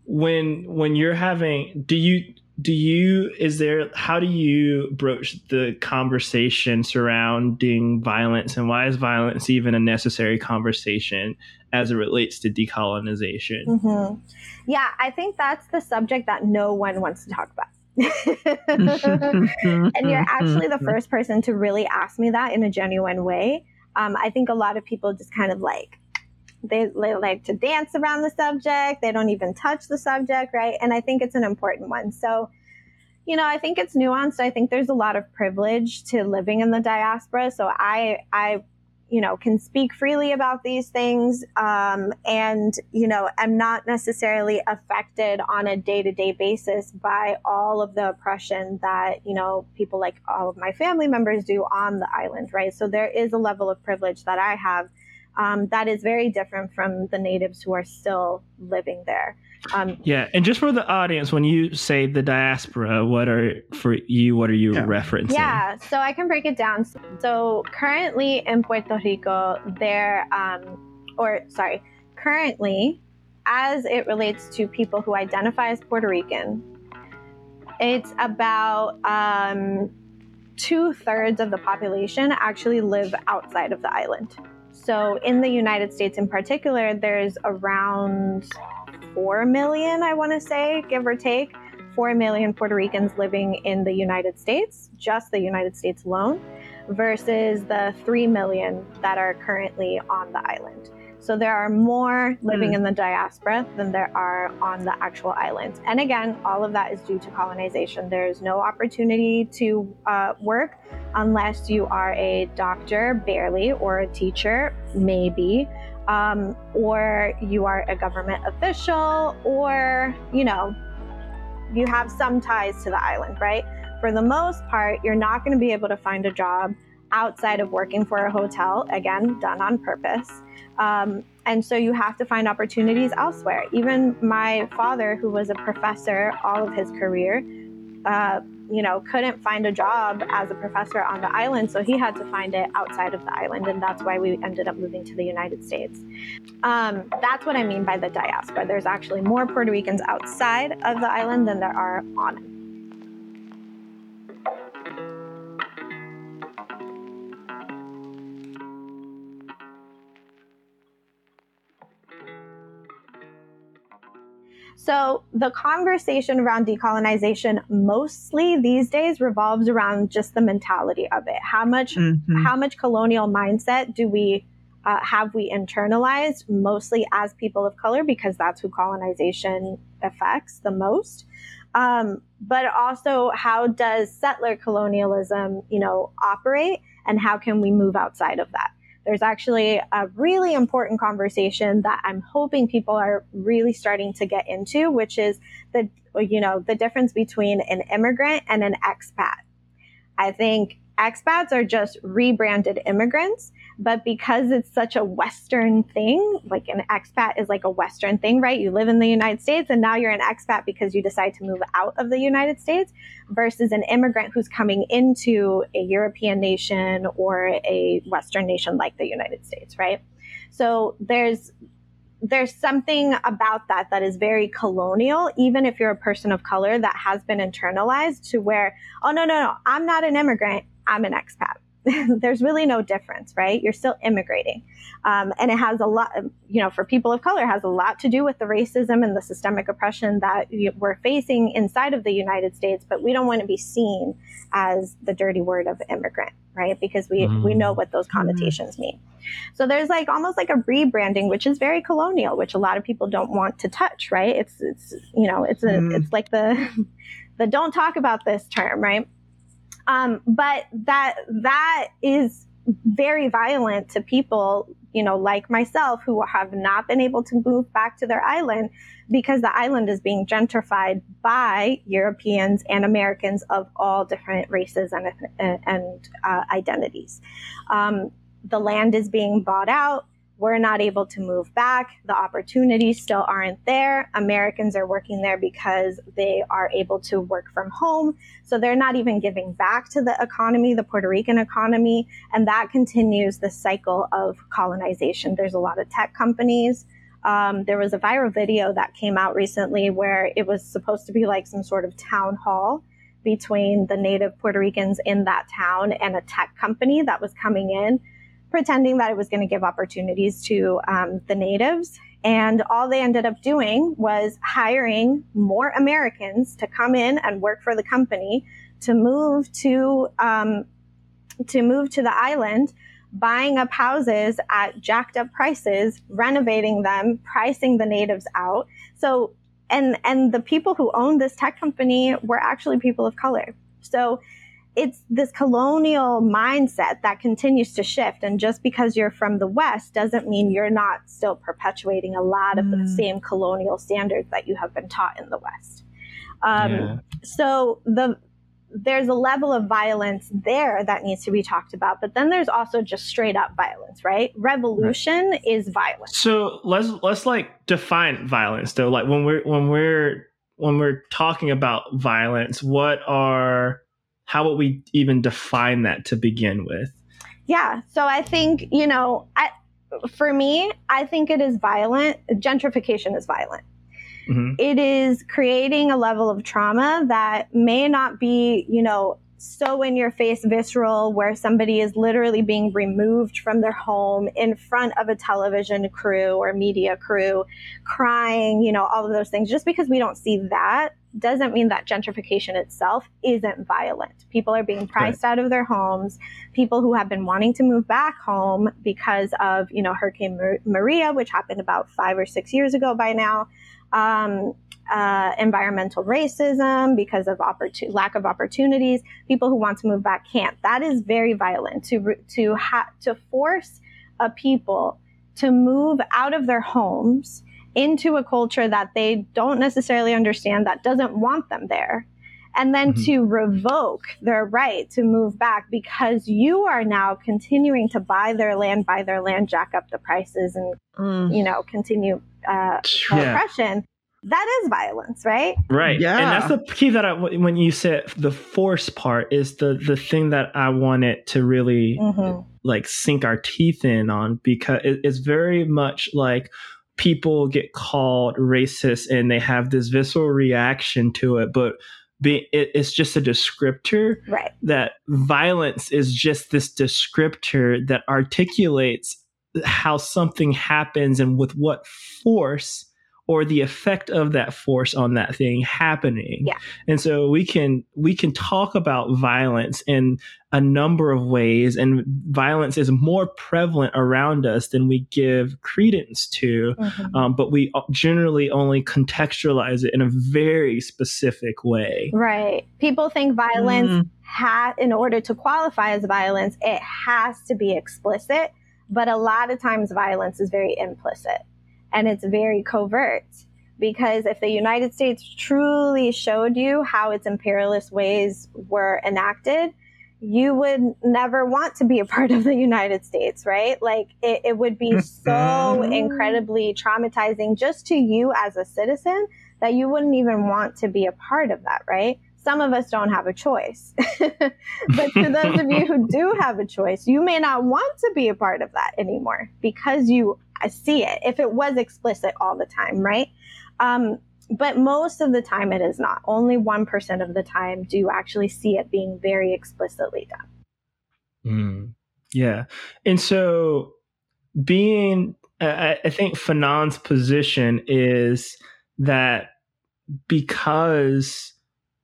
when when you're having do you do you is there how do you broach the conversation surrounding violence and why is violence even a necessary conversation as it relates to decolonization mm-hmm. yeah i think that's the subject that no one wants to talk about and you're actually the first person to really ask me that in a genuine way. Um, I think a lot of people just kind of like they, they like to dance around the subject. They don't even touch the subject, right? And I think it's an important one. So, you know, I think it's nuanced. I think there's a lot of privilege to living in the diaspora. So I, I you know, can speak freely about these things. Um, and, you know, am not necessarily affected on a day to day basis by all of the oppression that, you know, people like all of my family members do on the island, right? So there is a level of privilege that I have um, that is very different from the natives who are still living there. Um, yeah, and just for the audience, when you say the diaspora, what are for you? What are you yeah. referencing? Yeah, so I can break it down. So currently in Puerto Rico, there, um, or sorry, currently, as it relates to people who identify as Puerto Rican, it's about um, two thirds of the population actually live outside of the island. So in the United States in particular, there's around 4 million, I want to say, give or take, 4 million Puerto Ricans living in the United States, just the United States alone, versus the 3 million that are currently on the island. So there are more living mm. in the diaspora than there are on the actual island. And again, all of that is due to colonization. There's no opportunity to uh, work unless you are a doctor, barely, or a teacher, maybe, um, or you are a government official, or, you know, you have some ties to the island, right? For the most part, you're not going to be able to find a job outside of working for a hotel, again, done on purpose. Um, and so you have to find opportunities elsewhere. Even my father, who was a professor all of his career, uh, you know, couldn't find a job as a professor on the island, so he had to find it outside of the island, and that's why we ended up moving to the United States. Um, that's what I mean by the diaspora. There's actually more Puerto Ricans outside of the island than there are on it. So the conversation around decolonization mostly these days revolves around just the mentality of it. How much mm-hmm. how much colonial mindset do we uh, have we internalized mostly as people of color because that's who colonization affects the most. Um, but also how does settler colonialism, you know, operate and how can we move outside of that? There's actually a really important conversation that I'm hoping people are really starting to get into, which is the, you know, the difference between an immigrant and an expat. I think expats are just rebranded immigrants but because it's such a Western thing, like an expat is like a Western thing, right? You live in the United States and now you're an expat because you decide to move out of the United States versus an immigrant who's coming into a European nation or a Western nation like the United States, right? So there's there's something about that that is very colonial, even if you're a person of color that has been internalized to where, oh, no, no, no, I'm not an immigrant, I'm an expat. there's really no difference, right? You're still immigrating. Um, and it has a lot, you know, for people of color, has a lot to do with the racism and the systemic oppression that we're facing inside of the United States. But we don't want to be seen as the dirty word of immigrant, right? Because we, mm. we know what those mm-hmm. connotations mean. So there's like almost like a rebranding, which is very colonial, which a lot of people don't want to touch, right? It's, it's, you know, it's a, mm. it's like the, the don't talk about this term, right? Um, but that that is very violent to people, you know, like myself who have not been able to move back to their island because the island is being gentrified by Europeans and Americans of all different races and, and uh, identities. Um, the land is being bought out we're not able to move back. The opportunities still aren't there. Americans are working there because they are able to work from home. So they're not even giving back to the economy, the Puerto Rican economy. And that continues the cycle of colonization. There's a lot of tech companies. Um, there was a viral video that came out recently where it was supposed to be like some sort of town hall between the native Puerto Ricans in that town and a tech company that was coming in pretending that it was going to give opportunities to um, the natives. And all they ended up doing was hiring more Americans to come in and work for the company to move to um, to move to the island, buying up houses at jacked up prices, renovating them, pricing the natives out. So and and the people who owned this tech company were actually people of color. So it's this colonial mindset that continues to shift. And just because you're from the West doesn't mean you're not still perpetuating a lot of mm. the same colonial standards that you have been taught in the West. Um, yeah. So the there's a level of violence there that needs to be talked about, but then there's also just straight up violence, right? Revolution right. is violence. So let's let's like define violence though. Like when we're when we're when we're talking about violence, what are how would we even define that to begin with? Yeah. So I think, you know, I, for me, I think it is violent. Gentrification is violent. Mm-hmm. It is creating a level of trauma that may not be, you know, so in your face visceral where somebody is literally being removed from their home in front of a television crew or media crew crying you know all of those things just because we don't see that doesn't mean that gentrification itself isn't violent. People are being priced right. out of their homes. People who have been wanting to move back home because of, you know, Hurricane Maria, which happened about five or six years ago by now. Um, uh, environmental racism because of opportun- lack of opportunities. People who want to move back can't. That is very violent to to ha- to force a people to move out of their homes into a culture that they don't necessarily understand, that doesn't want them there. And then mm-hmm. to revoke their right to move back because you are now continuing to buy their land, buy their land, jack up the prices, and mm. you know continue uh, yeah. oppression. That is violence, right? Right. Yeah. And that's the key that I, when you said the force part is the the thing that I wanted to really mm-hmm. like sink our teeth in on because it, it's very much like people get called racist and they have this visceral reaction to it, but be, it, it's just a descriptor. Right. That violence is just this descriptor that articulates how something happens and with what force or the effect of that force on that thing happening. Yeah. And so we can we can talk about violence in a number of ways and violence is more prevalent around us than we give credence to mm-hmm. um, but we generally only contextualize it in a very specific way right people think violence mm. ha- in order to qualify as violence it has to be explicit but a lot of times violence is very implicit and it's very covert because if the United States truly showed you how its imperialist ways were enacted, you would never want to be a part of the United States, right? Like it, it would be so mm-hmm. incredibly traumatizing just to you as a citizen that you wouldn't even want to be a part of that, right? Some of us don't have a choice. but to those of you who do have a choice, you may not want to be a part of that anymore because you see it if it was explicit all the time, right? Um, but most of the time it is not. Only 1% of the time do you actually see it being very explicitly done. Mm, yeah. And so being, I, I think Fanon's position is that because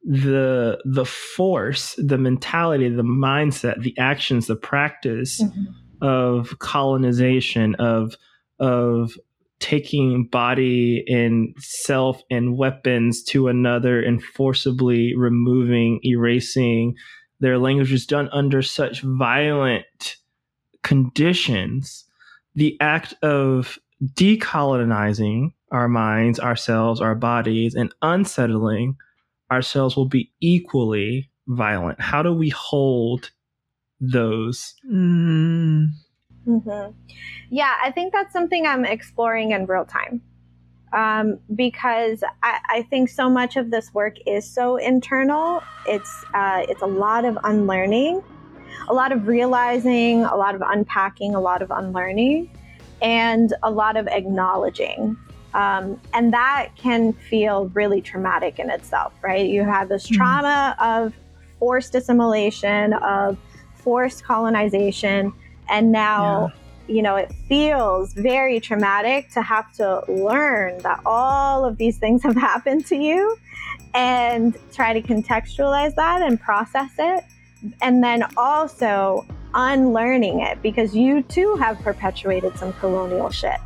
the the force, the mentality, the mindset, the actions, the practice mm-hmm. of colonization, of of taking body and self and weapons to another and forcibly removing, erasing their language languages done under such violent conditions, the act of decolonizing our minds, ourselves, our bodies, and unsettling ourselves will be equally violent. How do we hold those? Mm. Mm-hmm. Yeah, I think that's something I'm exploring in real time. Um, because I, I, think so much of this work is so internal. It's uh, it's a lot of unlearning, a lot of realizing, a lot of unpacking, a lot of unlearning, and a lot of acknowledging. Um, and that can feel really traumatic in itself, right? You have this mm-hmm. trauma of forced assimilation, of forced colonization, and now you know, it feels very traumatic to have to learn that all of these things have happened to you and try to contextualize that and process it. And then also unlearning it because you too have perpetuated some colonial shit.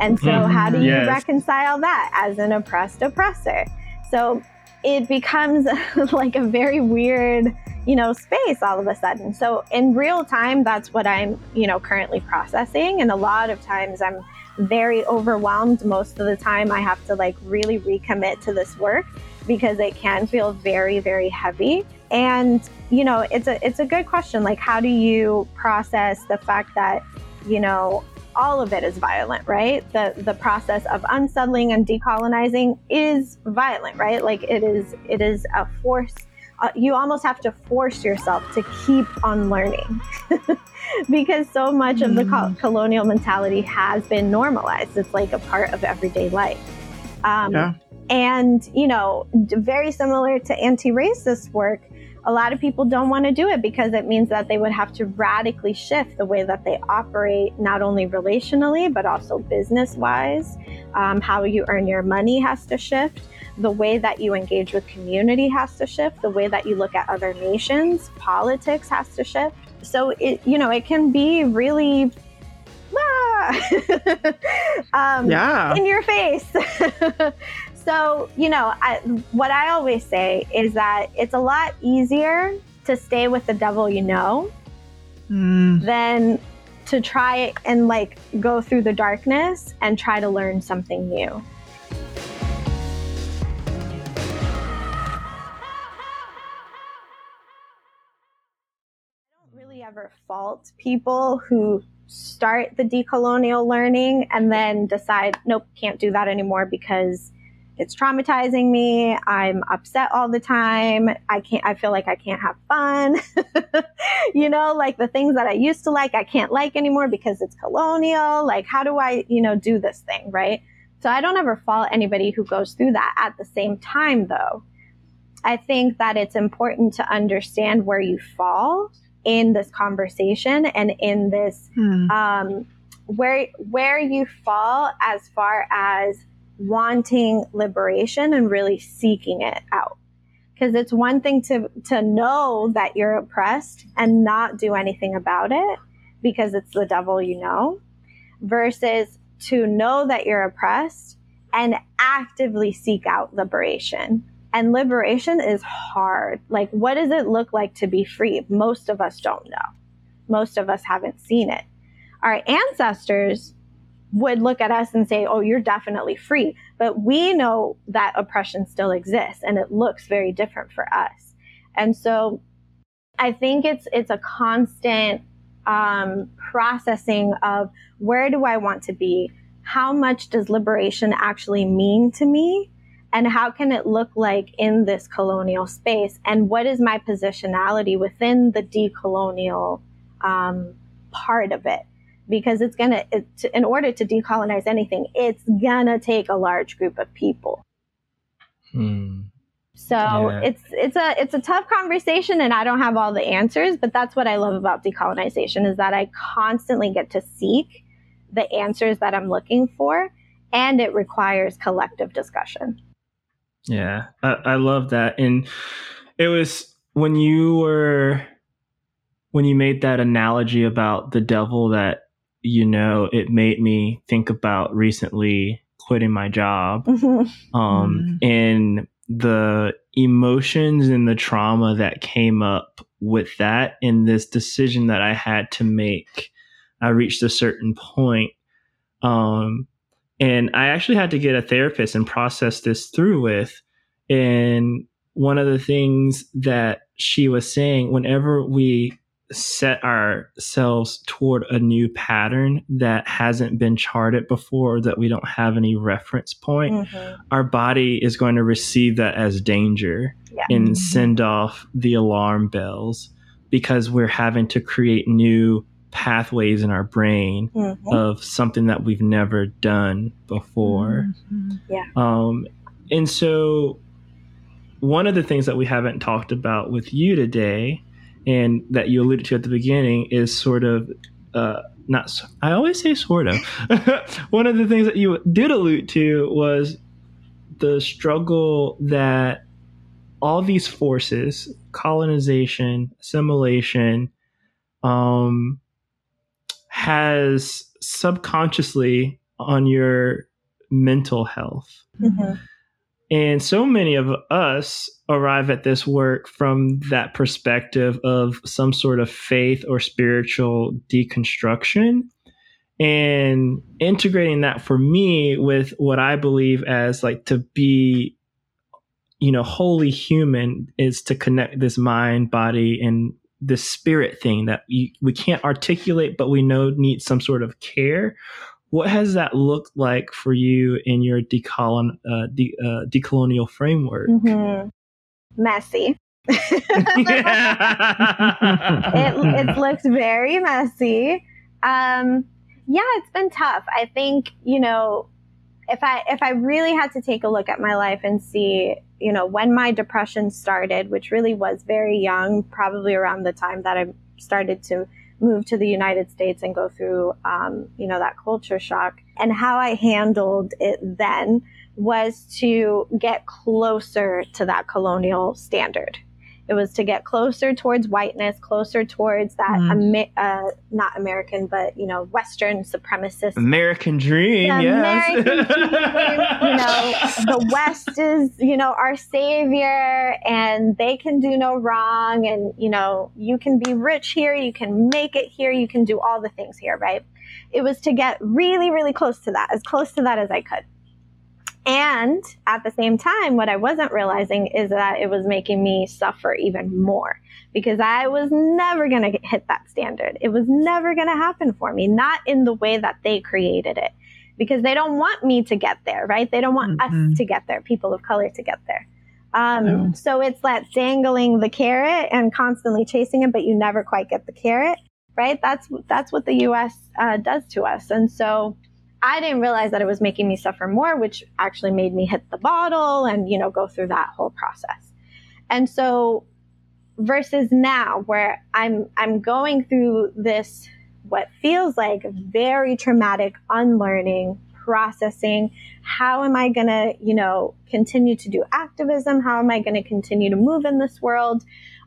And so, mm-hmm. how do you yes. reconcile that as an oppressed oppressor? So, it becomes like a very weird, you know, space all of a sudden. So, in real time, that's what I'm, you know, currently processing. And a lot of times I'm very overwhelmed. Most of the time, I have to like really recommit to this work because it can feel very, very heavy. And, you know, it's a it's a good question. Like, how do you process the fact that, you know, all of it is violent, right? The the process of unsettling and decolonizing is violent, right? Like it is it is a force. Uh, you almost have to force yourself to keep on learning because so much mm. of the co- mm. colonial mentality has been normalized. It's like a part of everyday life. Um, yeah. And, you know, very similar to anti racist work, a lot of people don't want to do it because it means that they would have to radically shift the way that they operate, not only relationally, but also business wise. Um, how you earn your money has to shift. The way that you engage with community has to shift. The way that you look at other nations, politics has to shift. So, it, you know, it can be really ah, um, yeah. in your face. So, you know, I, what I always say is that it's a lot easier to stay with the devil you know mm. than to try and like go through the darkness and try to learn something new. I don't really ever fault people who start the decolonial learning and then decide, nope, can't do that anymore because it's traumatizing me. I'm upset all the time. I can't, I feel like I can't have fun. you know, like the things that I used to like, I can't like anymore because it's colonial. Like, how do I, you know, do this thing? Right. So I don't ever fault anybody who goes through that. At the same time, though, I think that it's important to understand where you fall in this conversation and in this, hmm. um, where, where you fall as far as wanting liberation and really seeking it out. Because it's one thing to, to know that you're oppressed and not do anything about it because it's the devil you know, versus to know that you're oppressed and actively seek out liberation. And liberation is hard. Like, what does it look like to be free? Most of us don't know. Most of us haven't seen it. Our ancestors would look at us and say, oh, you're definitely free. But we know that oppression still exists and it looks very different for us. And so I think it's, it's a constant um, processing of where do I want to be? How much does liberation actually mean to me? And how can it look like in this colonial space? And what is my positionality within the decolonial um, part of it? because it's gonna it, to, in order to decolonize anything, it's going to take a large group of people. Hmm. So yeah. it's it's a it's a tough conversation and I don't have all the answers, but that's what I love about decolonization is that I constantly get to seek the answers that I'm looking for and it requires collective discussion. Yeah, I, I love that. And it was when you were when you made that analogy about the devil that you know, it made me think about recently quitting my job mm-hmm. um, mm-hmm. and the emotions and the trauma that came up with that and this decision that I had to make. I reached a certain point, um, and I actually had to get a therapist and process this through with. And one of the things that she was saying, whenever we set ourselves toward a new pattern that hasn't been charted before that we don't have any reference point mm-hmm. our body is going to receive that as danger yeah. and mm-hmm. send off the alarm bells because we're having to create new pathways in our brain mm-hmm. of something that we've never done before mm-hmm. yeah um and so one of the things that we haven't talked about with you today and that you alluded to at the beginning is sort of uh, not I always say sort of. one of the things that you did allude to was the struggle that all these forces, colonization, assimilation, um, has subconsciously on your mental health. Mm-hmm. And so many of us arrive at this work from that perspective of some sort of faith or spiritual deconstruction and integrating that for me with what I believe as like to be you know wholly human is to connect this mind body and this spirit thing that we, we can't articulate but we know needs some sort of care what has that looked like for you in your decolon, uh, de, uh, decolonial framework? Mm-hmm. Messy. it, it looks very messy. Um, yeah, it's been tough. I think you know, if I if I really had to take a look at my life and see, you know, when my depression started, which really was very young, probably around the time that I started to move to the United States and go through, um, you know, that culture shock. And how I handled it then was to get closer to that colonial standard. It was to get closer towards whiteness, closer towards that, mm. uh, not American, but you know, Western supremacist American dream. yes. American dream, you know, the West is you know our savior, and they can do no wrong, and you know, you can be rich here, you can make it here, you can do all the things here, right? It was to get really, really close to that, as close to that as I could. And at the same time, what I wasn't realizing is that it was making me suffer even more because I was never going to hit that standard. It was never going to happen for me, not in the way that they created it because they don't want me to get there, right? They don't want mm-hmm. us to get there, people of color to get there. Um, no. So it's that dangling the carrot and constantly chasing it, but you never quite get the carrot, right? That's that's what the U.S. Uh, does to us, and so I didn't realize that it was making me suffer more, which actually made me hit the bottle and, you know, go through that whole process. And so versus now where I'm I'm going through this what feels like very traumatic unlearning processing how am i going to you know continue to do activism how am i going to continue to move in this world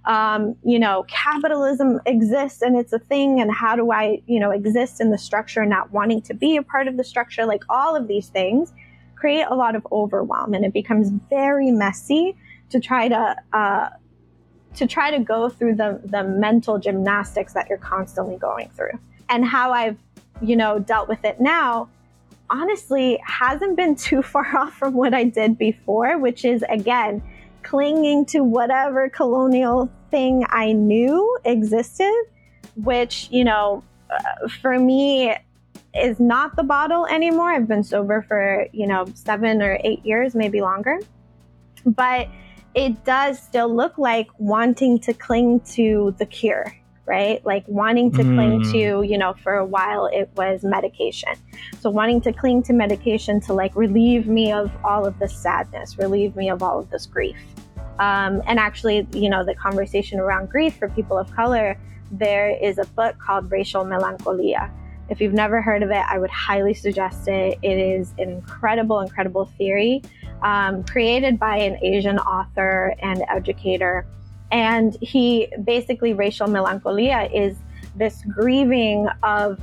um, you know, capitalism exists and it's a thing, and how do I, you know, exist in the structure, not wanting to be a part of the structure, like all of these things create a lot of overwhelm, and it becomes very messy to try to uh, to try to go through the the mental gymnastics that you're constantly going through, and how I've, you know, dealt with it now honestly hasn't been too far off from what I did before, which is again clinging to whatever colonial thing I knew existed, which, you know, uh, for me is not the bottle anymore. I've been sober for, you know, seven or eight years, maybe longer. But it does still look like wanting to cling to the cure, right? Like wanting to mm. cling to, you know, for a while it was medication. So wanting to cling to medication to like relieve me of all of this sadness, relieve me of all of this grief. Um, and actually, you know, the conversation around grief for people of color, there is a book called Racial Melancholia. If you've never heard of it, I would highly suggest it. It is an incredible, incredible theory um, created by an Asian author and educator. And he basically, racial melancholia is this grieving of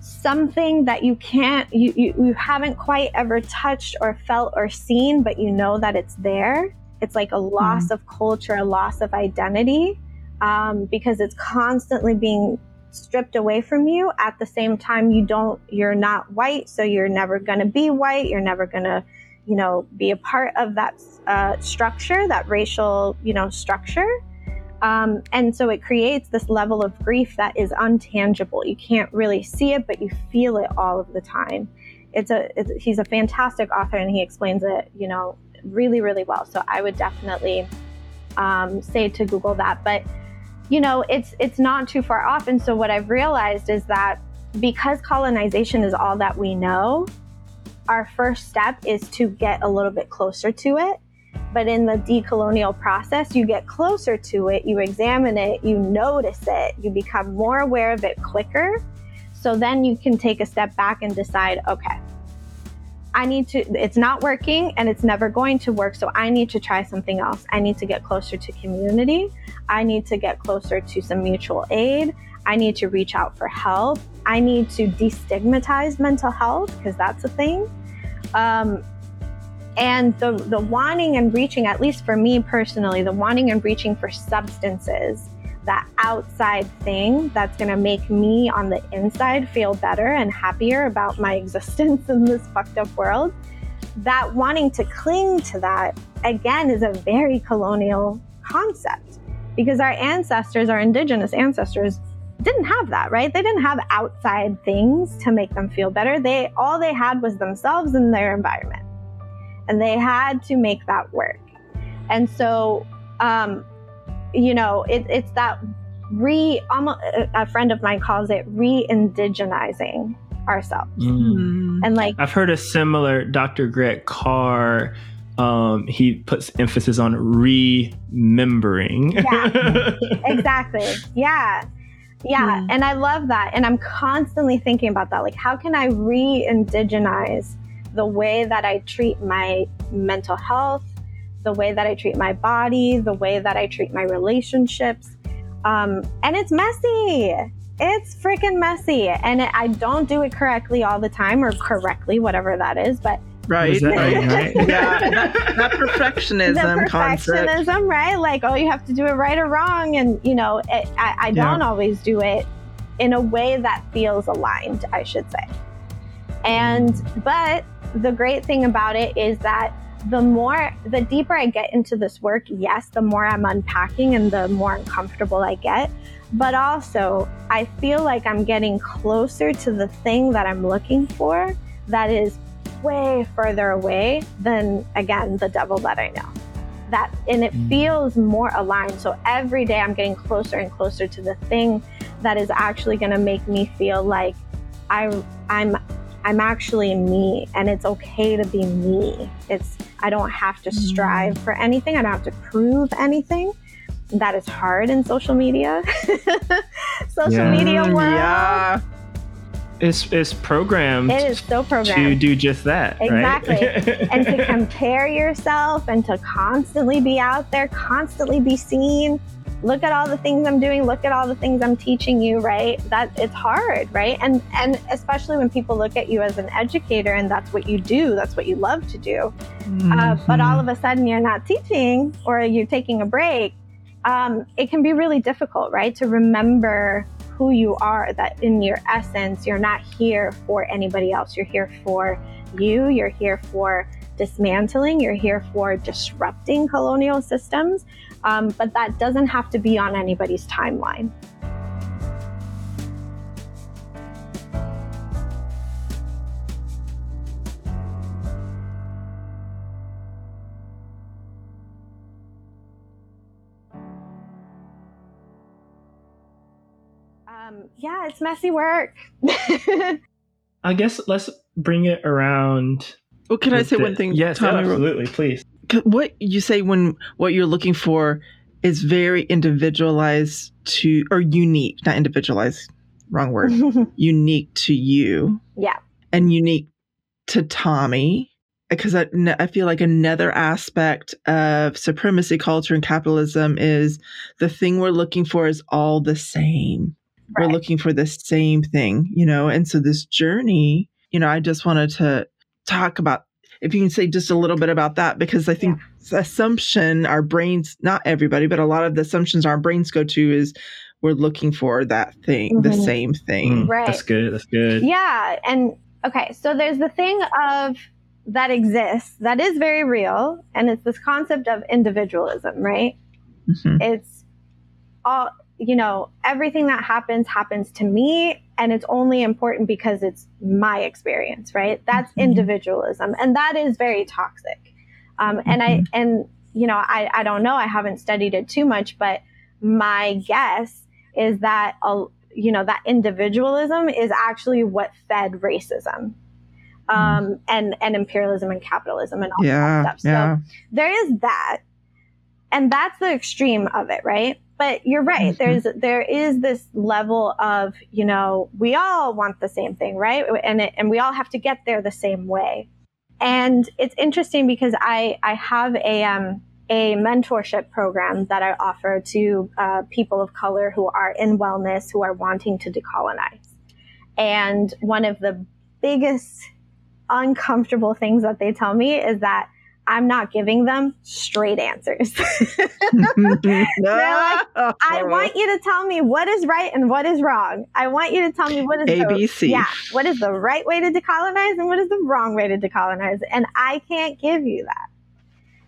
something that you can't, you, you, you haven't quite ever touched or felt or seen, but you know that it's there it's like a loss mm of culture, a loss of identity, um, because it's constantly being stripped away from you. At the same time, you don't, you're not white, so you're never going to be white. You're never going to, you know, be a part of that uh, structure, that racial, you know, structure. Um, and so it creates this level of grief that is untangible. You can't really see it, but you feel it all of the time. It's a it's, he's a fantastic author, and he explains it, you know, really, really well. So I would definitely um, say to Google that. But you know, it's it's not too far off. And so what I've realized is that because colonization is all that we know, our first step is to get a little bit closer to it. But in the decolonial process, you get closer to it, you examine it, you notice it, you become more aware of it quicker. so then you can take a step back and decide, okay, I need to, it's not working and it's never going to work. So I need to try something else. I need to get closer to community. I need to get closer to some mutual aid. I need to reach out for help. I need to destigmatize mental health because that's a thing. Um, and the, the wanting and reaching, at least for me personally, the wanting and reaching for substances that outside thing that's going to make me on the inside feel better and happier about my existence in this fucked up world. That wanting to cling to that, again, is a very colonial concept because our ancestors, our indigenous ancestors, didn't have that, right? They didn't have outside things to make them feel better. They all they had was themselves and their environment. And they had to make that work. And so um, you know, it, it's that re, almost, a friend of mine calls it re indigenizing ourselves. Mm. And like, I've heard a similar Dr. Greg Carr. Um, he puts emphasis on remembering. Yeah, exactly. Yeah. Yeah. Mm. And I love that. And I'm constantly thinking about that. Like, how can I re indigenize the way that I treat my mental health, the way that I treat my body, the way that I treat my relationships. Um, and it's messy. It's freaking messy. And it, I don't do it correctly all the time or correctly, whatever that is. But Right, right, right. yeah, that, that perfectionism, the perfectionism, concept. right? Like, oh, you have to do it right or wrong, and you know, it, I, I don't always do it in a way that feels aligned, I should say. And but the great thing about it is that the more, the deeper I get into this work, yes, the more I'm unpacking and the more uncomfortable I get. But also, I feel like I'm getting closer to the thing that I'm looking for that is way further away than, again, the devil that I know. That, and it mm. feels more aligned. So every day I'm getting closer and closer to the thing that is actually going to make me feel like I, I'm I'm actually me and it's okay to be me. It's I don't have to mm-hmm. strive for anything. I don't have to prove anything. That is hard in social media. social yeah. media world. Yeah. It's, it's programmed. It is so programmed to do just that. Exactly. Right? and to compare yourself and to constantly be out there, constantly be seen look at all the things I'm doing, look at all the things I'm teaching you, right? That it's hard, right? And and especially when people look at you as an educator and that's what you do, that's what you love to do. Mm-hmm. Uh, but all of a sudden you're not teaching or you're taking a break. Um, it can be really difficult, right? To remember who you are, that in your essence, you're not here for anybody else. You're here for you, you're here for dismantling, you're here for disrupting colonial systems um, but that doesn't have to be on anybody's timeline. Um, yeah, it's messy work. I guess let's bring it around. Well, can I say the, one thing? Yes, absolutely, please what you say when what you're looking for is very individualized to or unique, not individualized, wrong word, unique to you. Yeah. And unique to Tommy because I, I feel like another aspect of supremacy culture and capitalism is the thing we're looking for is all the same. Right. We're looking for the same thing, you know, and so this journey, you know, I just wanted to talk about if you can say just a little bit about that, because I think yeah. assumption our brains, not everybody, but a lot of the assumptions our brains go to is we're looking for that thing, mm-hmm. the same thing. Mm, right. That's good. That's good. Yeah. And okay, so there's the thing of that exists that is very real, and it's this concept of individualism, right? Mm-hmm. It's all you know, everything that happens happens to me and it's only important because it's my experience, right? That's mm-hmm. individualism and that is very toxic. Um, and I, mm-hmm. and you know, I, I don't know, I haven't studied it too much, but my guess is that, uh, you know, that individualism is actually what fed racism. Um, mm. and, and imperialism and capitalism and all yeah, that stuff. So yeah. there is that. And that's the extreme of it, right? But you're right. Mm-hmm. There's there is this level of you know we all want the same thing, right? And it, and we all have to get there the same way. And it's interesting because I I have a um a mentorship program that I offer to uh, people of color who are in wellness who are wanting to decolonize. And one of the biggest uncomfortable things that they tell me is that I'm not giving them straight answers. like, I want you to tell me what is right and what is wrong. I want you to tell me what is ABC. The, yeah, what is the right way to decolonize and what is the wrong way to decolonize. And I can't give you that.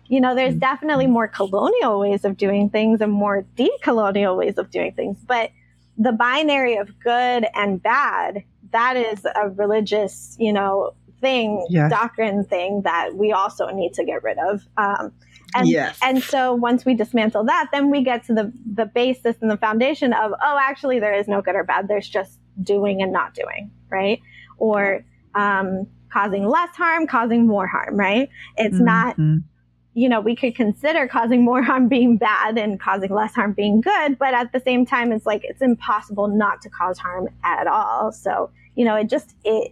You know, there's definitely mm-hmm. more colonial ways of doing things and more decolonial ways of doing things, but the binary of good and bad, that is a religious, you know, thing, yes. doctrine thing that we also need to get rid of. Um, and, yes. and so once we dismantle that, then we get to the, the basis and the foundation of, oh, actually, there is no good or bad. There's just doing and not doing, right? Or um, causing less harm, causing more harm, right? It's mm-hmm. not, you know, we could consider causing more harm being bad and causing less harm being good, but at the same time, it's like it's impossible not to cause harm at all. So, you know, it just is.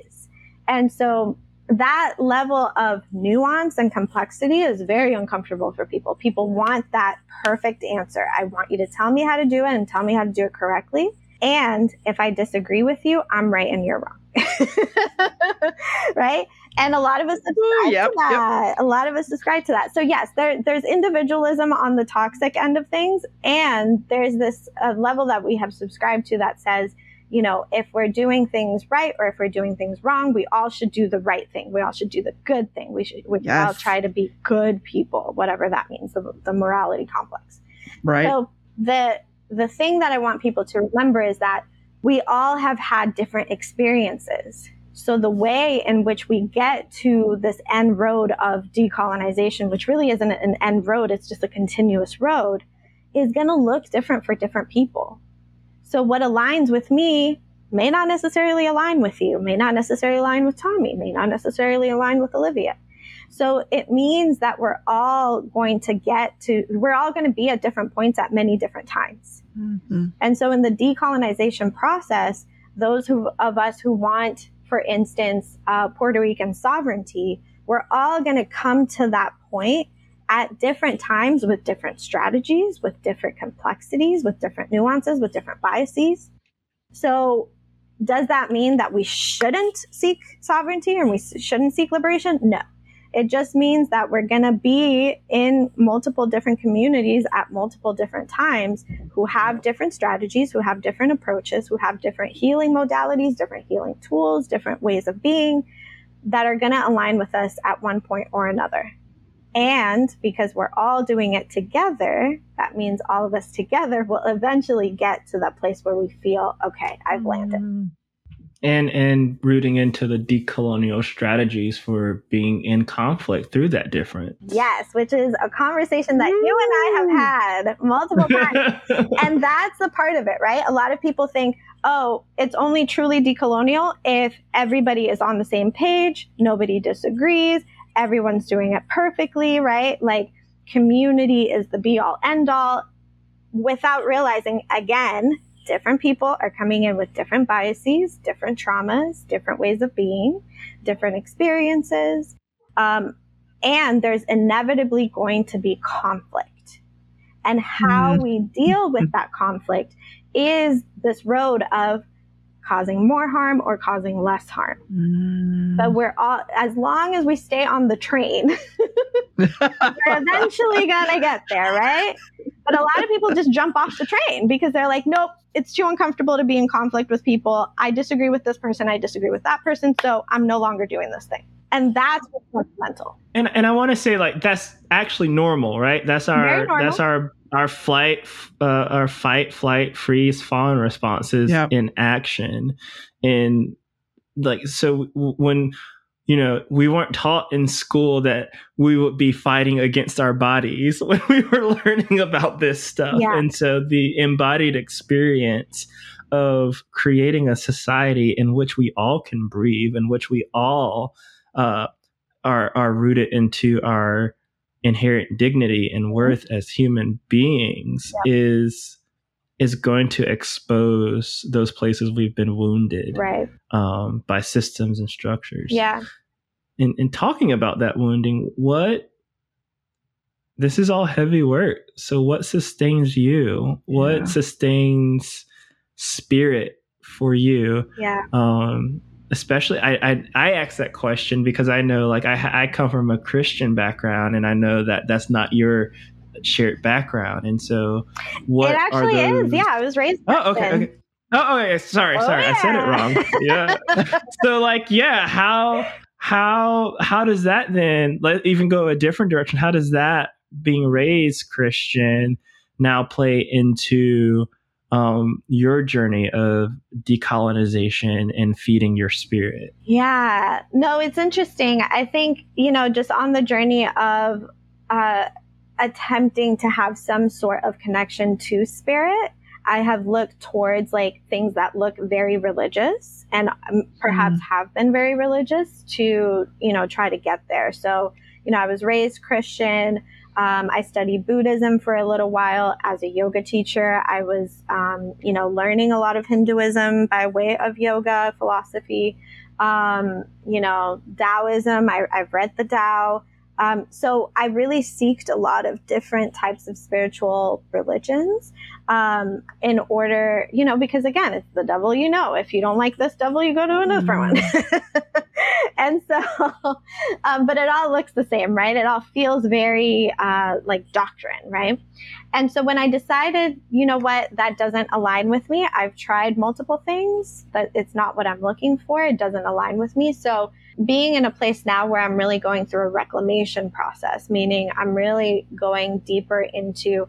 And so that level of nuance and complexity is very uncomfortable for people. People want that perfect answer. I want you to tell me how to do it and tell me how to do it correctly. And if I disagree with you, I'm right and you're wrong. right? And a lot of us subscribe yep, to that. Yep. A lot of us subscribe to that. So yes, there, there's individualism on the toxic end of things, and there's this uh, level that we have subscribed to that says you know, if we're doing things right or if we're doing things wrong, we all should do the right thing. We all should do the good thing. We should we yes. all try to be good people, whatever that means, the, the morality complex. Right. So the the thing that I want people to remember is that we all have had different experiences. So the way in which we get to this end road of decolonization, which really isn't an end road, it's just a continuous road, is going to look different for different people. So what aligns with me may not necessarily align with you, may not necessarily align with Tommy, may not necessarily align with Olivia. So it means that we're all going to get to, we're all going to be at different points at many different times. Mm-hmm. And so in the decolonization process, those who, of us who want, for instance, uh, Puerto Rican sovereignty, we're all going to come to that point at different times with different strategies, with different complexities, with different nuances, with different biases. So, does that mean that we shouldn't seek sovereignty and we shouldn't seek liberation? No. It just means that we're going to be in multiple different communities at multiple different times who have different strategies, who have different approaches, who have different healing modalities, different healing tools, different ways of being that are going to align with us at one point or another. And because we're all doing it together, that means all of us together will eventually get to that place where we feel, okay, I've landed. Mm. And and rooting into the decolonial strategies for being in conflict through that difference. Yes, which is a conversation that you and I have had multiple times. and that's the part of it, right? A lot of people think, oh, it's only truly decolonial if everybody is on the same page, nobody disagrees, everyone's doing it perfectly, right? Like community is the be all end all without realizing again, different people are coming in with different biases, different traumas, different ways of being, different experiences. Um, and there's inevitably going to be conflict. And how mm-hmm. we deal with that conflict is this road of causing more harm or causing less harm. Mm. But we're all, as long as we stay on the train, we're eventually going to get there, right? But a lot of people just jump off the train because they're like, nope, it's too uncomfortable to be in conflict with people. I disagree with this person. I disagree with that person. So I'm no longer doing this thing. And that's what's mental. And and I want to say like that's actually normal, right? That's our that's our our flight, uh, our fight, flight, freeze, fawn responses yep. in action. And like, so when, you know, we weren't taught in school that we would be fighting against our bodies when we were learning about this stuff. Yeah. And so the embodied experience of creating a society in which we all can breathe, in which we all uh, are are rooted into our inherent dignity and worth as human beings yeah. is is going to expose those places we've been wounded right. um, by systems and structures. Yeah. In, in talking about that wounding what this is all heavy work. So what sustains you? What Yeah. sustains spirit for you? Yeah. Um especially I, I i ask that question because i know like i i come from a christian background and i know that that's not your shared background. And so what it actually are those, is yeah i was raised oh okay okay. Oh, oh okay sorry Oh, sorry i said it wrong. Yeah. So like yeah how how how does that then let even go a different direction? How does that being raised christian now play into um, your journey of decolonization and feeding your spirit Yeah, no, it's interesting. I think, you know, just on the journey of uh, attempting to have some sort of connection to spirit, I have looked towards like things that look very religious and um, perhaps have been very religious to, you know, try to get there. So, you know, I was raised Christian. Um, I studied Buddhism for a little while as a yoga teacher. I was, um, you know, learning a lot of Hinduism by way of yoga philosophy. Um, you know, Taoism. I, I've read the Tao. Um, so I really seeked a lot of different types of spiritual religions um, in order, you know, because again, it's the devil you know. If you don't like this devil, you go to a different one. and so, um, but it all looks the same, right? It all feels very uh, like doctrine, right? And so when I decided, you know what, that doesn't align with me, I've tried multiple things, but it's not what I'm looking for. It doesn't align with me. So being in a place now where I'm really going through a reclamation process, meaning I'm really going deeper into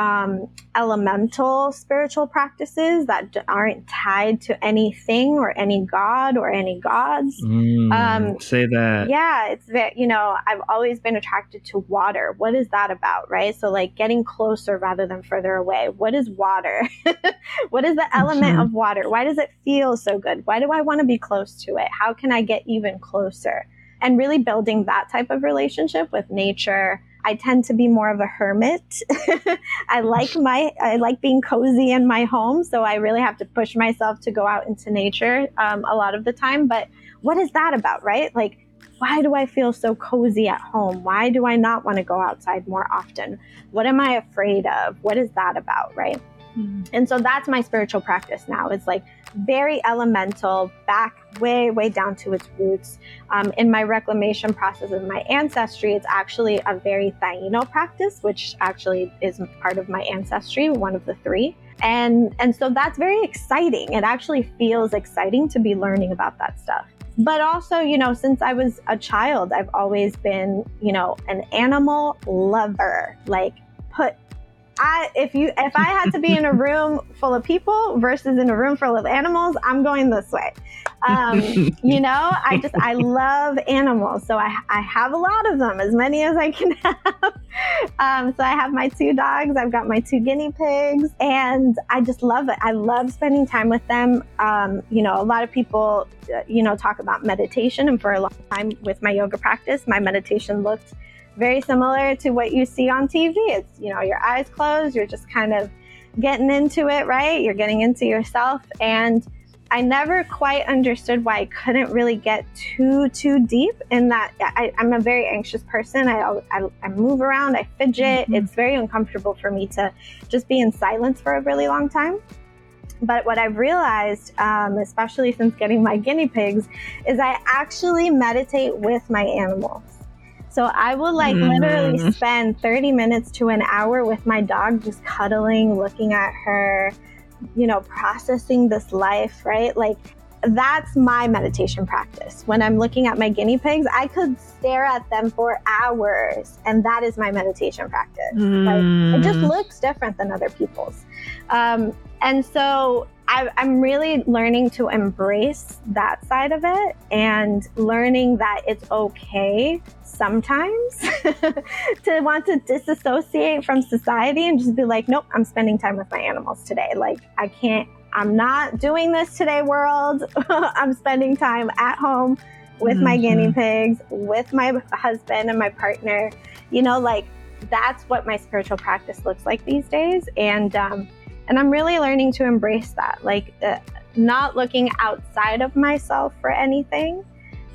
um, elemental spiritual practices that aren't tied to anything or any god or any gods. Mm, Um, say that Yeah, it's very, you know, I've always been attracted to water. What is that about, right? So, like getting closer rather than further away. What is water? what is the element Mhm. of water? Why does it feel so good? Why do I want to be close to it? How can I get even closer? And really building that type of relationship with nature. I tend to be more of a hermit. I like my, I like being cozy in my home. So I really have to push myself to go out into nature um, a lot of the time. But what is that about, right? Like, why do I feel so cozy at home? Why do I not want to go outside more often? What am I afraid of? What is that about, right? And so that's my spiritual practice now. It's like very elemental, back way, way down to its roots. Um, in my reclamation process of my ancestry, it's actually a very Taino practice, which actually is part of my ancestry, one of the three. And, and so that's very exciting. It actually feels exciting to be learning about that stuff but also you know since i was a child i've always been you know an animal lover like put I, if you if I had to be in a room full of people versus in a room full of animals, I'm going this way. Um, you know, I just I love animals, so I I have a lot of them, as many as I can have. Um, so I have my two dogs, I've got my two guinea pigs, and I just love it. I love spending time with them. Um, you know, a lot of people, uh, you know, talk about meditation, and for a long time with my yoga practice, my meditation looked very similar to what you see on TV. It's, you know, your eyes closed, you're just kind of getting into it, right? You're getting into yourself. And I never quite understood why I couldn't really get too, too deep in that. I, I'm a very anxious person. I, I, I move around, I fidget. Mhm. It's very uncomfortable for me to just be in silence for a really long time. But what I've realized, um, especially since getting my guinea pigs, is I actually meditate with my animals. So I will like literally Mm. spend 30 minutes to an hour with my dog, just cuddling, looking at her, you know, processing this life, right? Like that's my meditation practice. When I'm looking at my guinea pigs, I could stare at them for hours, and that is my meditation practice. Like, it just Mm. looks different than other people's. Um, and so I, I'm really learning to embrace that side of it and learning that it's okay sometimes to want to disassociate from society and just be like, nope, I'm spending time with my animals today. Like, I can't, I'm not doing this today, world. I'm spending time at home with my guinea pigs, with my husband and my partner. You know, like, that's what my spiritual practice looks like these days. And, um, And I'm really learning to embrace that, like uh, not looking outside of myself for anything.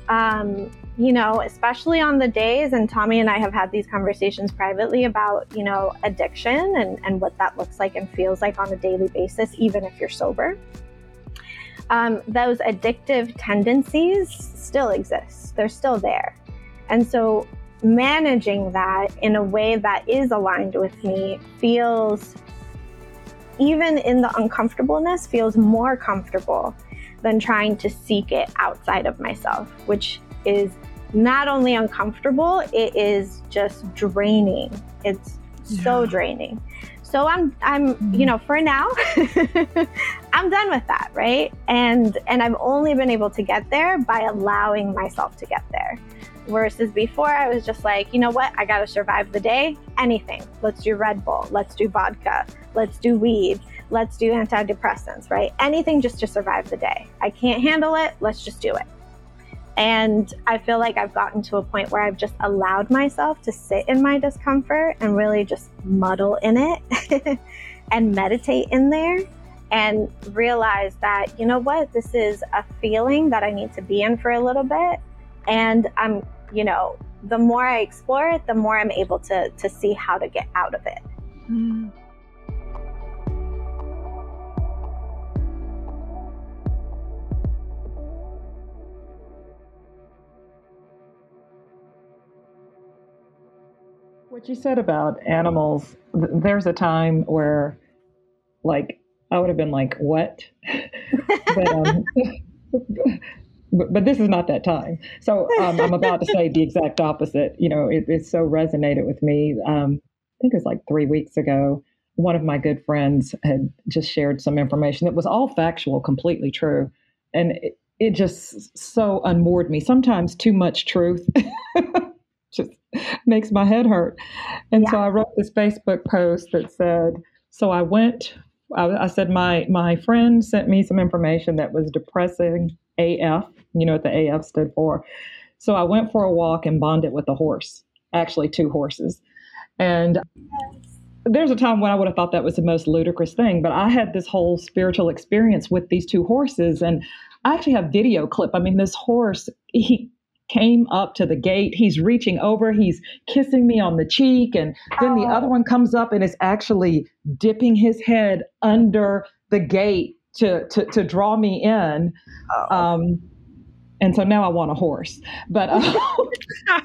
Um, you know, especially on the days, and Tommy and I have had these conversations privately about, you know, addiction and, and what that looks like and feels like on a daily basis, even if you're sober. Um, those addictive tendencies still exist, they're still there. And so managing that in a way that is aligned with me feels, even in the uncomfortableness, feels more comfortable than trying to seek it outside of myself, which is not only uncomfortable, it is just draining. It's yeah. so draining. So I'm I'm mm-hmm. you know, for now I'm done with that, right? And and I've only been able to get there by allowing myself to get there. Versus before, I was just like, you know what? I got to survive the day. Anything. Let's do Red Bull. Let's do vodka. Let's do weed. Let's do antidepressants, right? Anything just to survive the day. I can't handle it. Let's just do it. And I feel like I've gotten to a point where I've just allowed myself to sit in my discomfort and really just muddle in it and meditate in there and realize that, you know what, this is a feeling that I need to be in for a little bit. And I'm you know, the more I explore it, the more I'm able to to see how to get out of it. Mm. What you said about animals, there's a time where, like, I would have been like, "What?" but, um, but, but, this is not that time. So um, I'm about to say the exact opposite. You know, it, it so resonated with me. Um, I think it was like three weeks ago. One of my good friends had just shared some information that was all factual, completely true. And it, it just so unmoored me. Sometimes too much truth just makes my head hurt. And yeah. so I wrote this Facebook post that said, So I went, I, I said, my, my friend sent me some information that was depressing AF you know what the AF stood for. So I went for a walk and bonded with a horse, actually, two horses. And there's a time when I would have thought that was the most ludicrous thing, but I had this whole spiritual experience with these two horses. And I actually have video clip. I mean, this horse, he came up to the gate. He's reaching over, he's kissing me on the cheek. And then the other one comes up and is actually dipping his head under the gate to, to, to draw me in. Oh. Um, and so now I want a horse. But uh,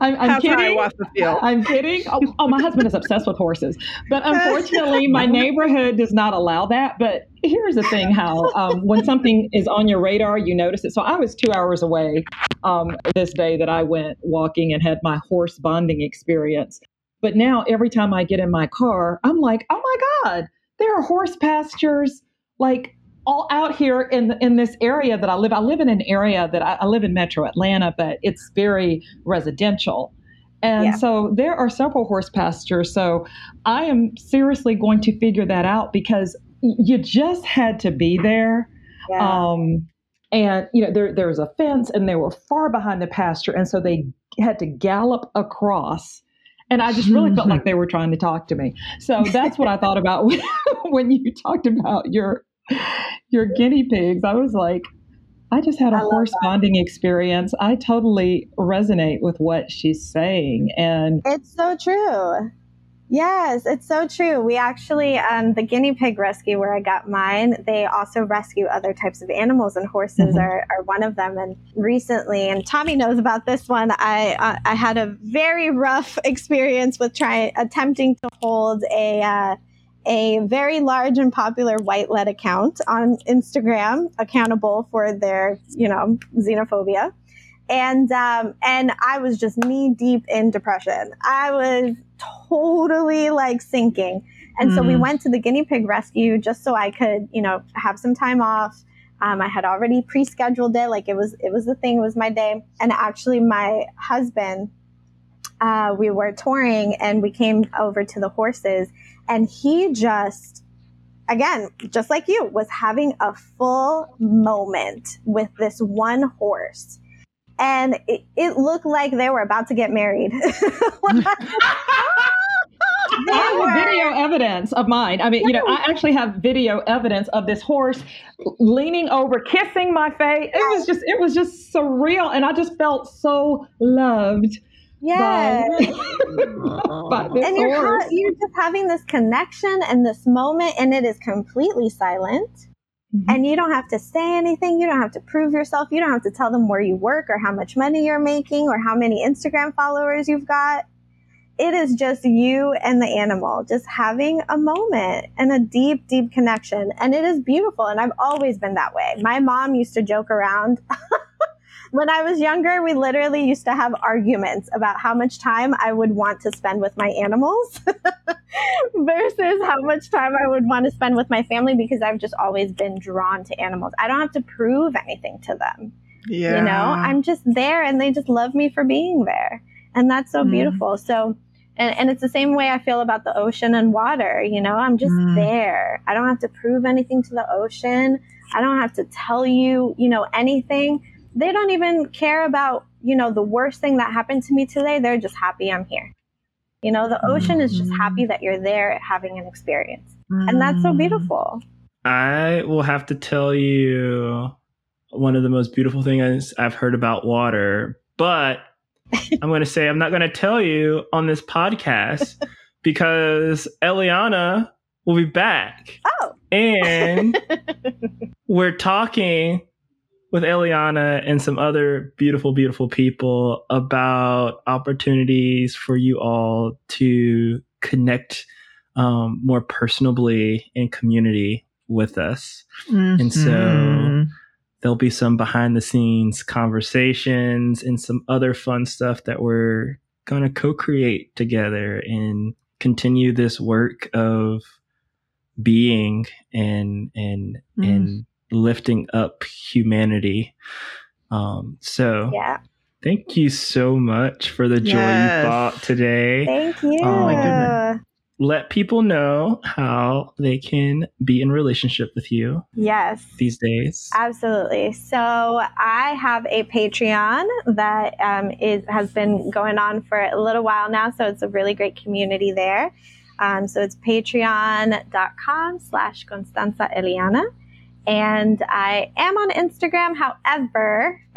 I'm, I'm kidding. I'm kidding. Oh, oh, my husband is obsessed with horses, but unfortunately, my neighborhood does not allow that. But here's the thing: how um, when something is on your radar, you notice it. So I was two hours away um, this day that I went walking and had my horse bonding experience. But now, every time I get in my car, I'm like, oh my god, there are horse pastures like all out here in in this area that I live. I live in an area that I, I live in Metro Atlanta, but it's very residential. And yeah. so there are several horse pastures. So I am seriously going to figure that out because you just had to be there. Yeah. Um, and you know there there was a fence, and they were far behind the pasture, and so they had to gallop across. And I just really felt like they were trying to talk to me. So that's what I thought about when, when you talked about your your guinea pigs. I was like, I just had a horse that. bonding experience. I totally resonate with what she's saying. And it's so true. Yes, it's so true. We actually, um, the guinea pig rescue where I got mine, they also rescue other types of animals, and horses mm-hmm. are, are one of them. And recently, and Tommy knows about this one, I uh, I had a very rough experience with trying attempting to hold a uh, a very large and popular white led account on Instagram accountable for their, you know, xenophobia. And um, and I was just knee deep in depression. I was totally like sinking. And mm. so we mm. went to the guinea pig rescue just so I could, you know, have some time off. Um, I had already pre-scheduled it, like it was it was the thing, it was my day. And actually, my husband, uh, we were touring and we came over to the horses, and he just, again, just like you, was having a full moment with this one horse. And it, it looked like they were about to get married. I have video evidence of mine. I mean, you know, I actually have video evidence of this horse leaning over, kissing my face. It was just, it was just surreal, and I just felt so loved. Yeah. By, by and you're, ha- you're just having this connection and this moment, and it is completely silent. And you don't have to say anything. You don't have to prove yourself. You don't have to tell them where you work or how much money you're making or how many Instagram followers you've got. It is just you and the animal just having a moment and a deep, deep connection. And it is beautiful. And I've always been that way. My mom used to joke around. when I was younger, we literally used to have arguments about how much time I would want to spend with my animals versus how much time I would want to spend with my family because I've just always been drawn to animals. I don't have to prove anything to them. Yeah. You know, I'm just there and they just love me for being there. And that's so Mm. beautiful. So, and, and it's the same way I feel about the ocean and water. You know, I'm just Mm. there. I don't have to prove anything to the ocean. I don't have to tell you, you know, anything. They don't even care about, you know, the worst thing that happened to me today. They're just happy I'm here. You know, the ocean is just happy that you're there having an experience. And that's so Mm. beautiful. I will have to tell you one of the most beautiful things I've heard about water, but I'm going to say I'm not going to tell you on this podcast because Eliana will be back. Oh. And we're talking with Eliana and some other beautiful, beautiful people about opportunities for you all to connect um, more personably in community with us. And so Mhm. there'll be some behind the scenes conversations and some other fun stuff that we're going to co create together and continue this work of being and and Mm. and lifting up humanity um so Yeah. thank you so much for the joy Yes. you brought today Thank you. Oh my goodness. let people know how they can be in relationship with you Yes. these days Absolutely. So I have a Patreon that um, is has been going on for a little while now. So it's a really great community there. Um, so it's patreon.com slash Constanza Eliana. And I am on Instagram. However,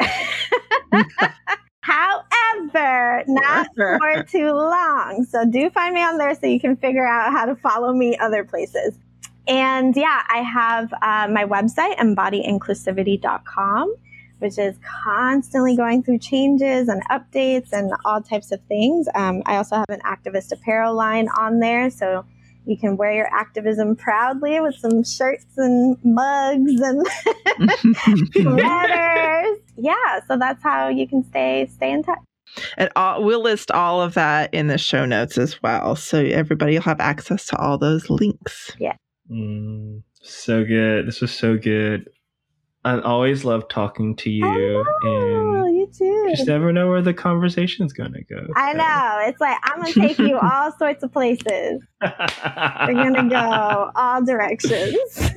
however, not for too long. So do find me on there so you can figure out how to follow me other places. And yeah, I have uh, my website, embodyinclusivity.com, which is constantly going through changes and updates and all types of things. Um, I also have an activist apparel line on there. So you can wear your activism proudly with some shirts and mugs and letters. Yeah, so that's how you can stay stay in touch. And all, we'll list all of that in the show notes as well. So everybody will have access to all those links. Yeah. Mm, so good. This was so good. I always love talking to you, Oh, and you too. just never know where the conversation's gonna go. I know. It's like I'm gonna take you all sorts of places. We're gonna go all directions.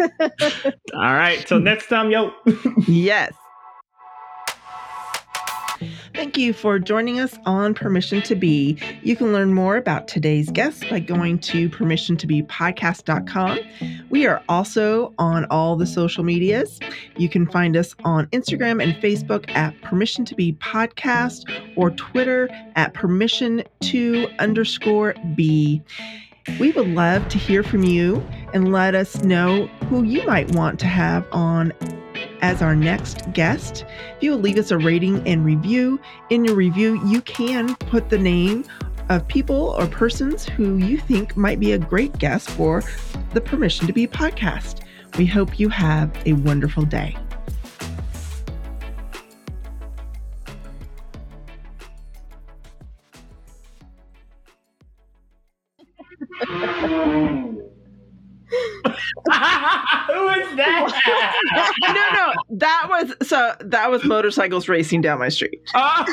All right, till next time, yo. yes. Thank you for joining us on Permission to Be. You can learn more about today's guest by going to permissiontobepodcast.com. We are also on all the social medias. You can find us on Instagram and Facebook at Permission to Be Podcast or Twitter at Permission to underscore B. We would love to hear from you and let us know who you might want to have on as our next guest. If you will leave us a rating and review, in your review, you can put the name of people or persons who you think might be a great guest for the Permission to Be podcast. We hope you have a wonderful day. Who is that? no, no, that was so that was motorcycles racing down my street oh.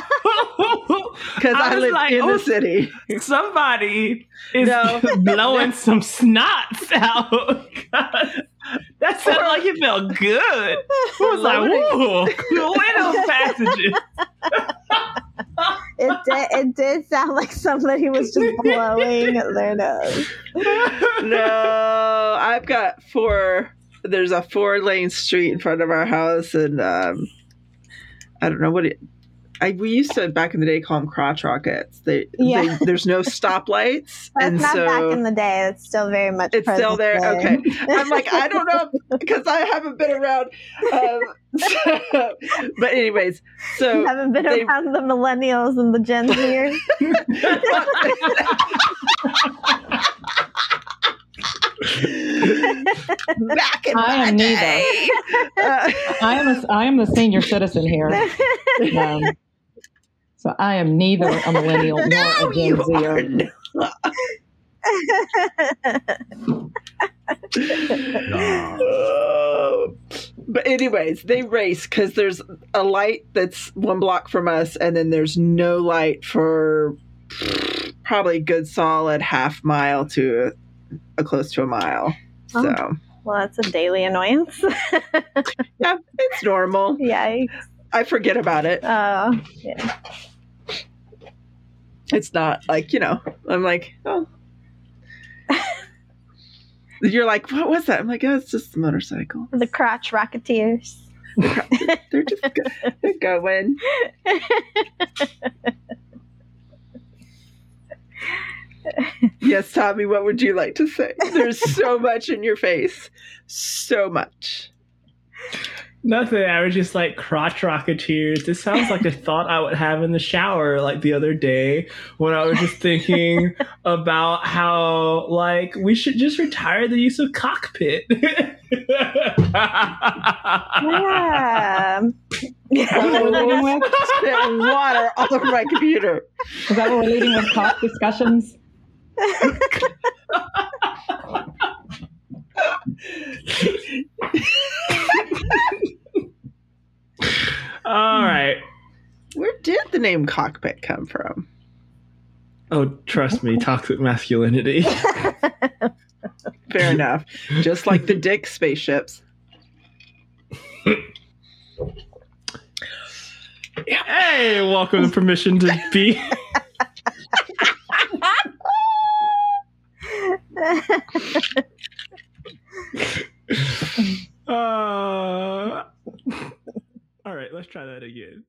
because I, was live like, in oh, the city. Somebody is No. blowing some snots out. that sounded like it felt good. I was like, whoa, those passages. It did. It did sound like somebody was just blowing their nose. no, I've got four. There's a four lane street in front of our house, and um, I don't know what it. I, we used to back in the day call them crotch rockets. They, Yeah. they there's no stoplights, That's and not so back in the day. It's still very much. it's still there. day. Okay, I'm like I don't know because I haven't been around. Um, so- but anyways, so haven't been they- around the millennials and the Gen Zers. back in I am neither. day. Uh, I am a, I am the senior citizen here. Um, so I am neither a millennial nor no, a Gen you are Zer. not. Oh. But anyways, they race because there's a light that's one block from us, and then there's no light for probably a good solid half mile to a, a close to a mile. Oh, so Oh. Well, that's a daily annoyance. yeah, it's normal. Yikes. I forget about it. Oh, yeah. It's not like you know. I'm like, oh. You're like, what was that? I'm like, oh, it's just the motorcycle. The crotch rocketeers. They're just go- they're going. yes, Tommy, what would you like to say? There's so much in your face. So much. Nothing. I was just like crotch rocketeers. This sounds like a thought I would have in the shower, like the other day when I was just thinking about how like we should just retire the use of cockpit. Yeah. Is that what we're leading with? Spit water all over my computer. Is that what we're leading with cock discussions? All right. Where did the name cockpit come from? Oh, trust me, toxic masculinity. Fair enough. Just like the dick spaceships. Hey, welcome to permission to be. uh, all right, let's try that again.